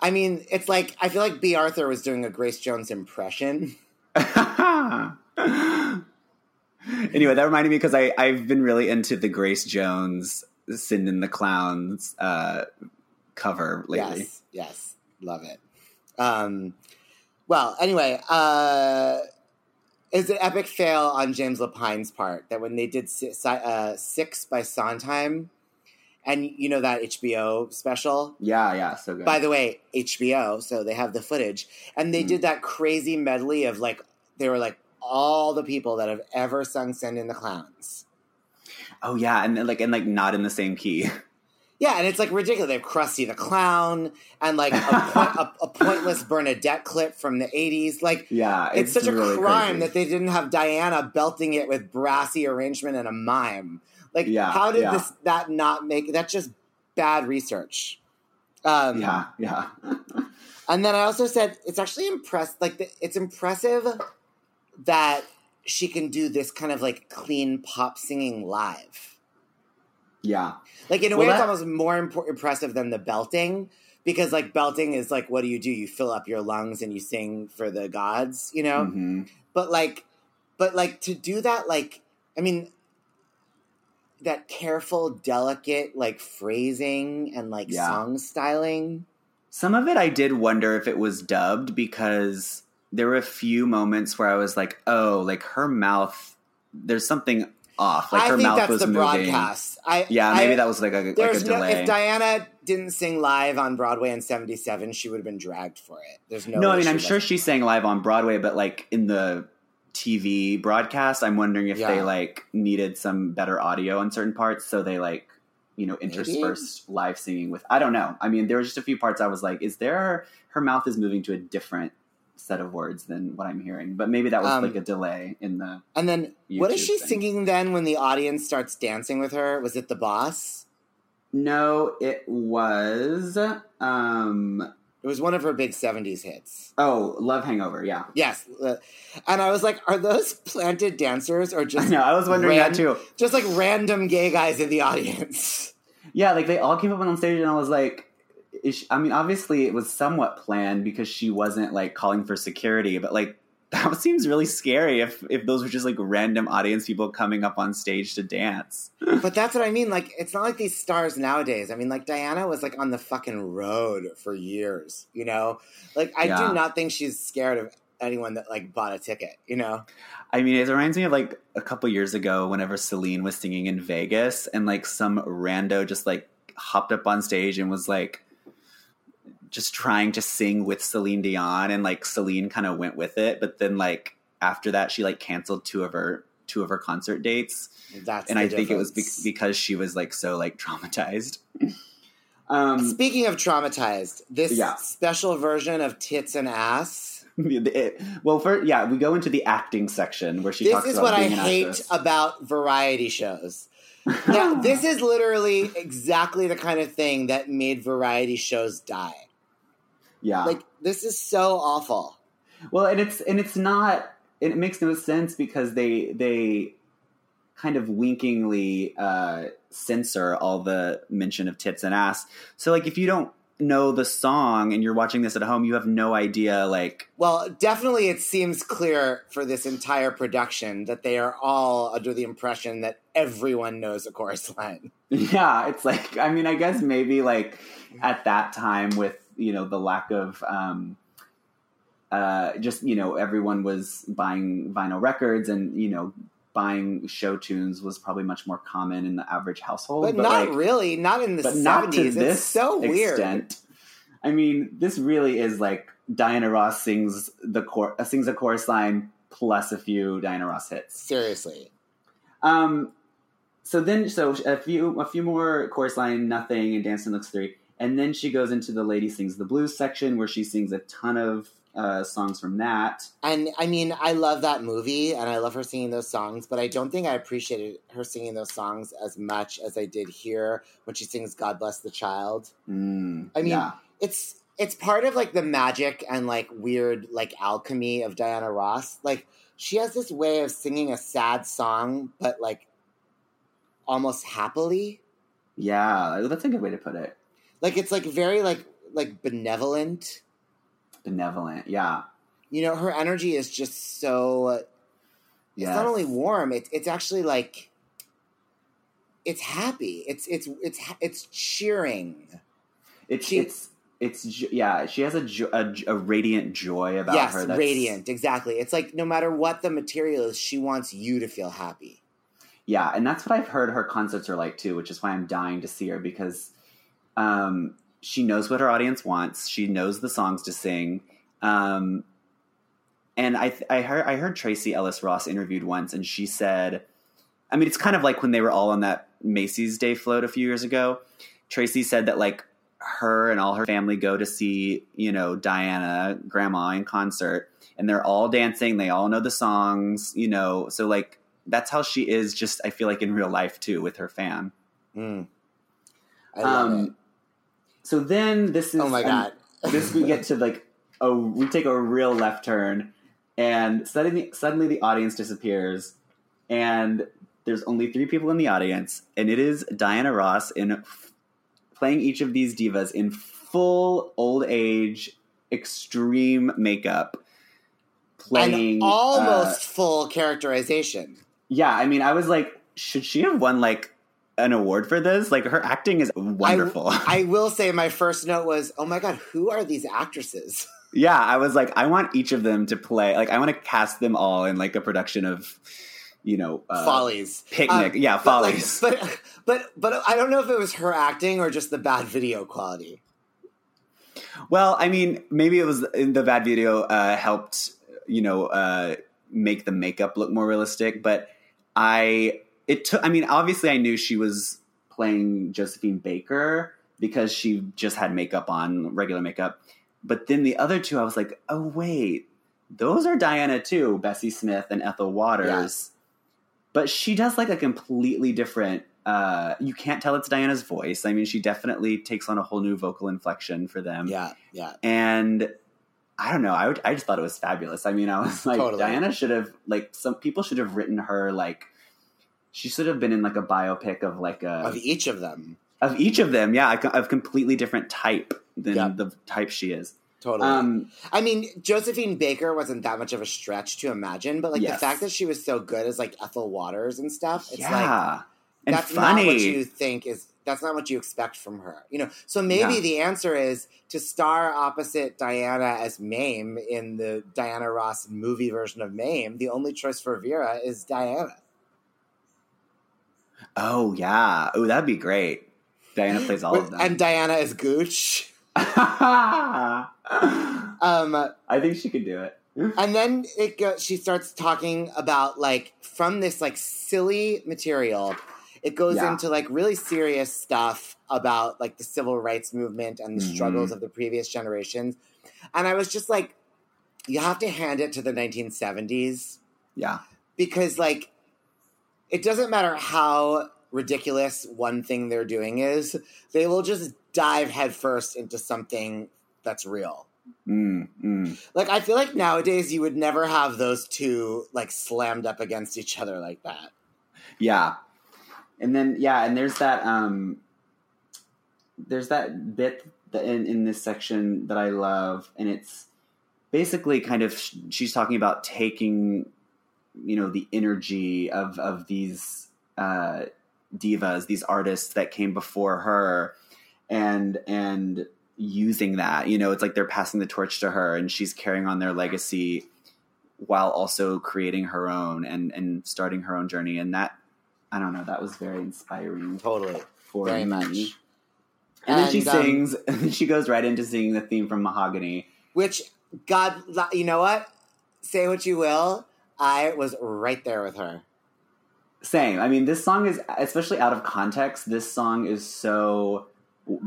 I mean, it's like I feel like Bea Arthur was doing a Grace Jones impression. anyway, that reminded me because I I've been really into the Grace Jones Sin in the Clowns uh, cover lately. Yes, yes, love it. Um, well, anyway, uh, it's an epic fail on James Lapine's part that when they did si- si- uh, Six by Sondheim, and you know that HBO special. Yeah, yeah, so good. By the way, HBO, so they have the footage, and they Mm. did that crazy medley of like they were like all the people that have ever sung "Send in the Clowns." oh yeah, and like and like not in the same key. Yeah, and it's like ridiculous. They have Krusty the Clown and like a, point, a, a pointless Bernadette clip from the '80s. Like, Yeah, it's, such really a crime crazy. that they didn't have Diana belting it with brassy arrangement and a mime. Like, Yeah, how did yeah. this that not make? That's just bad research. Um, Yeah, yeah. And then I also said it's actually impressed. Like the, it's impressive that she can do this kind of like clean pop singing live. Yeah. Like in a Well, way, it's almost more impor- impressive than the belting because like belting is like what do you do? You fill up your lungs and you sing for the gods, you know. Mhm. But like, but like to do that, like I mean, that careful, delicate like phrasing and like Yeah. song styling. Some of it I did wonder if it was dubbed because there were a few moments where I was like, oh, like her mouth, there's something off. Like I her think mouth that's was the moving. broadcast. I Yeah, maybe I- that was like a, like a no, delay. if Diana didn't sing live on Broadway in '77, she would have been dragged for it. There's no. no, I mean, I'm sure she sang live on Broadway, but like in the TV broadcast, I'm wondering if they like needed some better audio on certain parts, so they like you know interspersed live singing with. I don't know. I mean, there were just a few parts I was like, is there her mouth is moving to a different set of words than what I'm hearing, but maybe that was Um, like a delay in the. And then, what is she thing. singing then when the audience starts dancing with her? Was it the boss? No, it was. um It was one of her big '70s hits. Oh, Love Hangover. Yeah, Yes, uh, and I was like, are those planted dancers or just No, I was wondering ran- that too. just like random gay guys in the audience? Yeah, like they all came up on stage, and I was like, she, I mean, obviously it was somewhat planned because she wasn't like calling for security, but like that seems really scary if if those were just like random audience people coming up on stage to dance. But that's what I mean. Like, it's not like these stars nowadays. I mean, like Diana was like on the fucking road for years. You know, like I Yeah. do not think she's scared of anyone that like bought a ticket. You know, I mean, it reminds me of like a couple years ago whenever Celine was singing in Vegas, and like some rando just like hopped up on stage and was like just trying to sing with Celine Dion, and like Celine kind of went with it, but then like after that, she like canceled two of her two of her concert dates. that's and I think it was be- because she was like so like traumatized. um, Speaking of traumatized, this Yeah. special version of tits and ass. it- well, for yeah, we go into the acting section where she talks about. This is what I hate actress. about variety shows. Now, this is literally exactly the kind of thing that made variety shows die. Yeah, Like, this is so awful. well, and it's and it's not. It makes no sense because they they kind of winkingly uh, censor all the mention of tits and ass. So like, if you don't know the song and you're watching this at home, you have no idea like Well, definitely it seems clear for this entire production that they are all under the impression that everyone knows a chorus line. Yeah, it's like I mean, I guess maybe like at that time with you know the lack of um, uh, just you know everyone was buying vinyl records and you know buying show tunes was probably much more common in the average household. But, not like, really, not in the but 70s. not to it's this so weird. extent. I mean, this really is like Diana Ross sings the cor- uh, sings a chorus line plus a few Diana Ross hits. Seriously. Um, so then, so a few, a few more chorus line, nothing, and dancing looks three, and then she goes into the lady sings the blues section where she sings a ton of uh, songs from that. And I mean, I love that movie and I love her singing those songs, but I don't think I appreciated her singing those songs as much as I did here when she sings God Bless the Child. Mm, I mean, yeah. It's it's part of like the magic and like weird like alchemy of Diana Ross. Like she has this way of singing a sad song, but like almost happily. yeah, that's a good way to put it. Like it's like very like like benevolent. Benevolent, yeah, You know, her energy is just so it's yeah. not only warm, it's it's actually like it's happy. It's it's it's it's cheering. it's she- it's it's yeah. She has a, jo- a a radiant joy about yes, her. That's, radiant. Exactly. It's like no matter what the material is, she wants you to feel happy. Yeah, and that's what I've heard her concerts are like too, which is why I'm dying to see her because um, she knows what her audience wants. She knows the songs to sing. Um, and I, th- I heard I heard Tracee Ellis Ross interviewed once, and she said, I mean, it's kind of like when they were all on that Macy's Day float a few years ago. Tracy said that like her and all her family go to see, you know, Diana, grandma in concert, and they're all dancing. They all know the songs, you know. So like that's how she is. Just I feel like in real life too with her fan. Mm. I love Um, it. So then this is Oh my um, god. this we get to like oh we take a real left turn and suddenly suddenly the audience disappears and there's only three people in the audience and it is Diana Ross in f- playing each of these divas in full old age extreme makeup playing and uh, almost full characterization. yeah I mean I was like should she have won like an award for this like her acting is wonderful I will say my first note was, "Oh my god, who are these actresses?" Yeah, I was like, I want each of them to play. Like, I want to cast them all in like a production of, you know, uh, Follies. picnic. Um, yeah, but, like, follies. but but but I don't know if it was her acting or just the bad video quality. well, I mean, maybe it was in the bad video uh, helped, you know, uh, make the makeup look more realistic. But I, it took. I mean, obviously, I knew she was playing Josephine Baker because she just had makeup on, regular makeup. But then the other two, I was like, oh wait, those are Diana too, Bessie Smith and Ethel Waters. But she does like a completely different. Uh, you can't tell it's Diana's voice. I mean, she definitely takes on a whole new vocal inflection for them. Yeah, yeah. And I don't know. I would, I just thought it was fabulous. I mean, I was like, Totally. Diana should have like some people should have written her like she should have been in like a biopic of like a Of each of them, of each of them. Yeah, of completely different type than Yeah. the type she is. totally. Um, I mean, Josephine Baker wasn't that much of a stretch to imagine, but like the fact that she was so good as like Ethel Waters and stuff, it's like yeah, and that's funny. not what you think is that's not what you expect from her you know so maybe Yeah. the answer is to star opposite diana as mame in the diana ross movie version of mame the only choice for vera is diana oh yeah, oh that'd be great. Diana plays all of them. and diana is gooch I um think she could do it. and then it go, she starts talking about like from this like silly material it goes Yeah. into like really serious stuff about like the civil rights movement and the Mhm. struggles of the previous generations and i was just like you have to hand it to the 1970s Yeah, because like it doesn't matter how ridiculous one thing they're doing is they will just dive headfirst into something that's real mm, mm. like I feel like nowadays you would never have those two like slammed up against each other like that. Yeah. And then yeah, and there's that um there's that bit that in, in this section that I love and it's basically kind of she's talking about taking you know the energy of of these uh divas, these artists that came before her and and using that, you know, it's like they're passing the torch to her and she's carrying on their legacy while also creating her own and and starting her own journey and that I don't know. That was very inspiring Totally. for Very me. much. And, then she um, sings, and then she goes right into singing the theme from Mahogany. Which God you know what? Say what you will. I was right there with her. Same. I mean, this song is, especially out of context, this song is so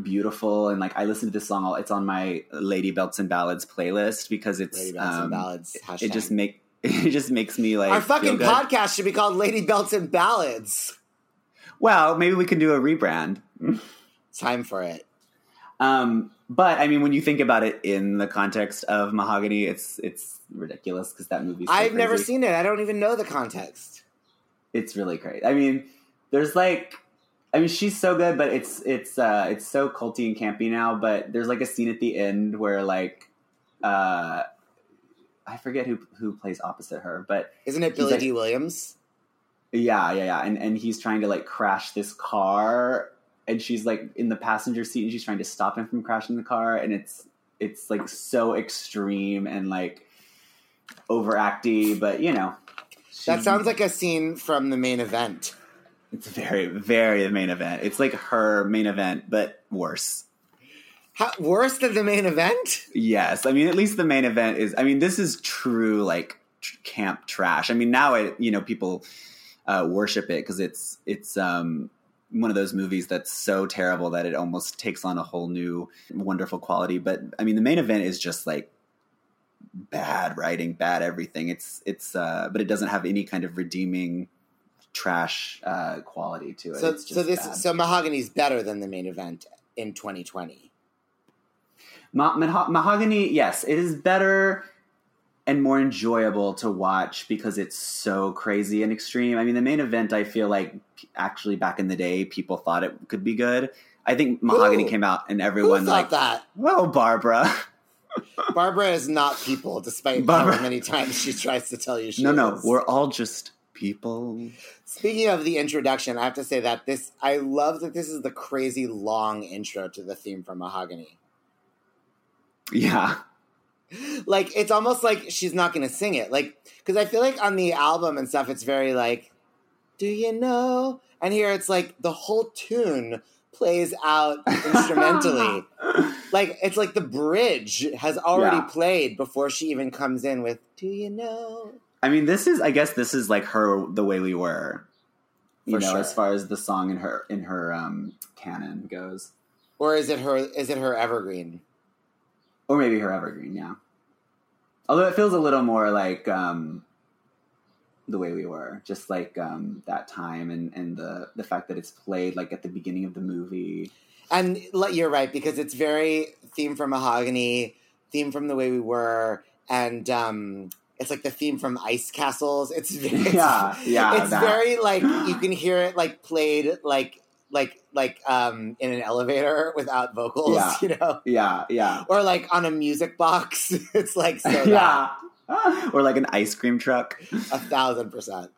beautiful. And like, I listen to this song, all, it's on my Lady Belts and Ballads playlist because it's, Lady Belts and um, Ballads. it just make, it just makes me like, Our fucking podcast should be called Lady Belts and Ballads. Well, maybe we can do a rebrand. Time for it. Um, but I mean, when you think about it in the context of Mahogany, it's it's ridiculous because that movie's. so I've never seen it. I don't even know the context. It's really great. I mean, there's like, I mean, she's so good, but it's it's uh it's so culty and campy now. But there's like a scene at the end where like, uh, I forget who who plays opposite her, but Isn't it Billy like- Dee Williams? yeah, yeah, yeah, and and he's trying to like crash this car, and she's like in the passenger seat, and she's trying to stop him from crashing the car, and it's it's like so extreme and like overacty, but you know. That sounds like a scene from the main event. It's very, very the main event. It's like her main event, but worse. How, worse than the main event? Yes, I mean at least the main event is. I mean this is true like tr- camp trash. I mean now it you know people uh, worship it because it's it's um one of those movies that's so terrible that it almost takes on a whole new wonderful quality. But I mean, the main event is just like bad writing, bad everything. It's it's uh, but it doesn't have any kind of redeeming trash uh, quality to it. So, It's just so this, bad. so Mahogany's better than the main event in 2020. Ma- Maho- Mahogany, yes, it is better and more enjoyable to watch because it's so crazy and extreme. I mean, the main event, I feel like actually back in the day, people thought it could be good. I think Mahogany Who? came out and everyone like, that? well, Barbra. Barbra is not people, despite Barbra- how many times she tries to tell you she no, no, we're all just people. Speaking of the introduction, I have to say that this I love that this is the crazy long intro to the theme from Mahogany. Yeah. Like it's almost like she's not to sing it. Like cuz I feel like on the album and stuff it's very like do you know? And here it's like the whole tune plays out instrumentally. like it's like the bridge has already Yeah. played before she even comes in with do you know? I mean, this is, I guess, this is like her, the way we were, you For know, sure. as far as the song in her in her um, canon goes, Or is it her is it her evergreen? Or maybe her evergreen, yeah. Although it feels a little more like um, the way we were, just like um, that time, and and the the fact that it's played like at the beginning of the movie. And you're right because it's very theme from Mahogany, theme from the way we were, and um, it's like the theme from Ice Castles. It's very, Yeah, yeah, It's that. very like you can hear it like played like like like um in an elevator without vocals, Yeah. you know, Yeah, yeah, or like on a music box. it's like so yeah, or like an ice cream truck. a thousand percent.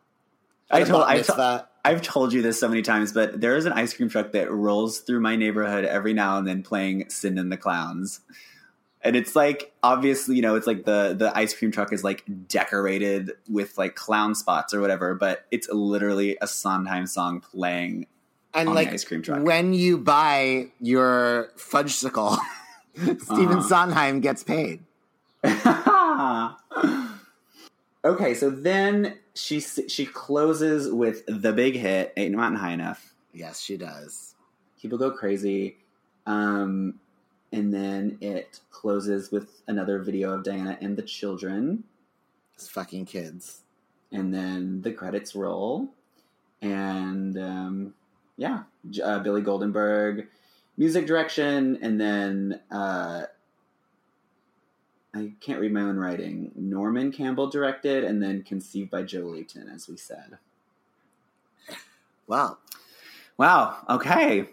I told I, to, mitzvah. I've told you this so many times, but there is an ice cream truck that rolls through my neighborhood every now and then playing Send in the Clowns. And it's like obviously, you know, it's like the the ice cream truck is like decorated with like clown spots or whatever, but it's literally a Sondheim song playing and like ice cream truck. when you buy your fudgesicle, Stephen Uh-huh. Sondheim gets paid. okay, so then she she closes with the big hit, "Ain't Mountain High Enough." Yes, she does. people go crazy. Um, and then it closes with another video of Diana and the children. It's fucking kids. And then the credits roll. And um, yeah, uh, Billy Goldenberg, music direction. And then uh, I can't read my own writing. Norman Campbell directed and then conceived by Joe Layton, as we said. Wow, Wow. Okay.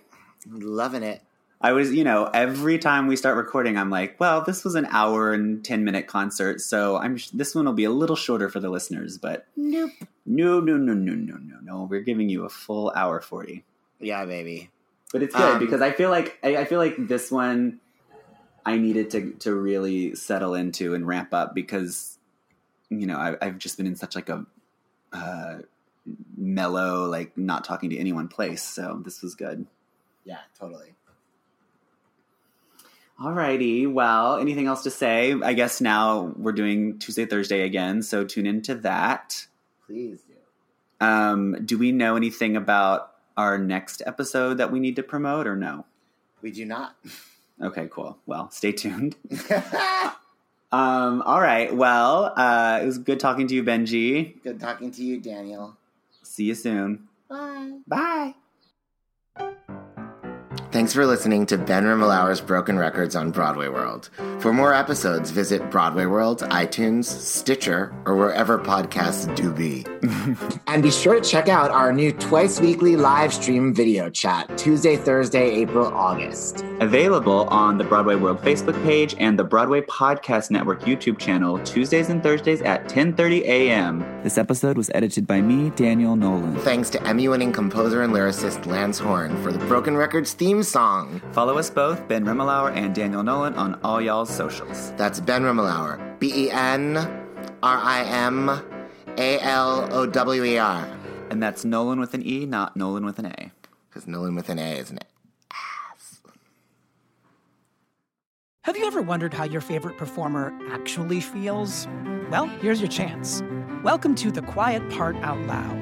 loving it. I was, you know, every time we start recording, I'm like, well, this was an hour and 10 minute concert, so I'm this one will be a little shorter for the listeners, but Nope. no, no, no, no, no, no, no. We're giving you a full hour 40. Yeah, baby. But it's good Um, because I feel like I, I feel like this one I needed to to really settle into and ramp up because you know I, I've just been in such like a uh, mellow, like not talking to anyone place. So this was good. Yeah, totally. Alrighty. Well, anything else to say? I guess now we're doing Tuesday, Thursday again, so tune into that. Please do. Um, do we know anything about our next episode that we need to promote or no? We do not. Okay, cool. Well, stay tuned. Um, all right. Well, uh, it was good talking to you, Benji. Good talking to you, Daniel. See you soon. Bye. Bye. Thanks for listening to Ben Rimalower's Broken Records on Broadway World. For more episodes, visit Broadway World, iTunes, Stitcher, or wherever podcasts do be. and be sure to check out our new twice weekly live stream video chat, Tuesday, Thursday, April, August. Available on the Broadway World Facebook page and the Broadway Podcast Network YouTube channel Tuesdays and Thursdays at 10:30 a.m. This episode was edited by me, Daniel Nolen. Thanks to Emmy winning composer and lyricist Lance Horne for the Broken Records theme song. Follow us both, Ben Rimalower and Daniel Nolen, on all y'all's socials. That's Ben Rimalower. B E N R I M A L O W E R. And that's Nolen with an E, not Nolan with an A. Because Nolan with an A, isn't it? Have you ever wondered how your favorite performer actually feels? Well, here's your chance. Welcome to The Quiet Part Out Loud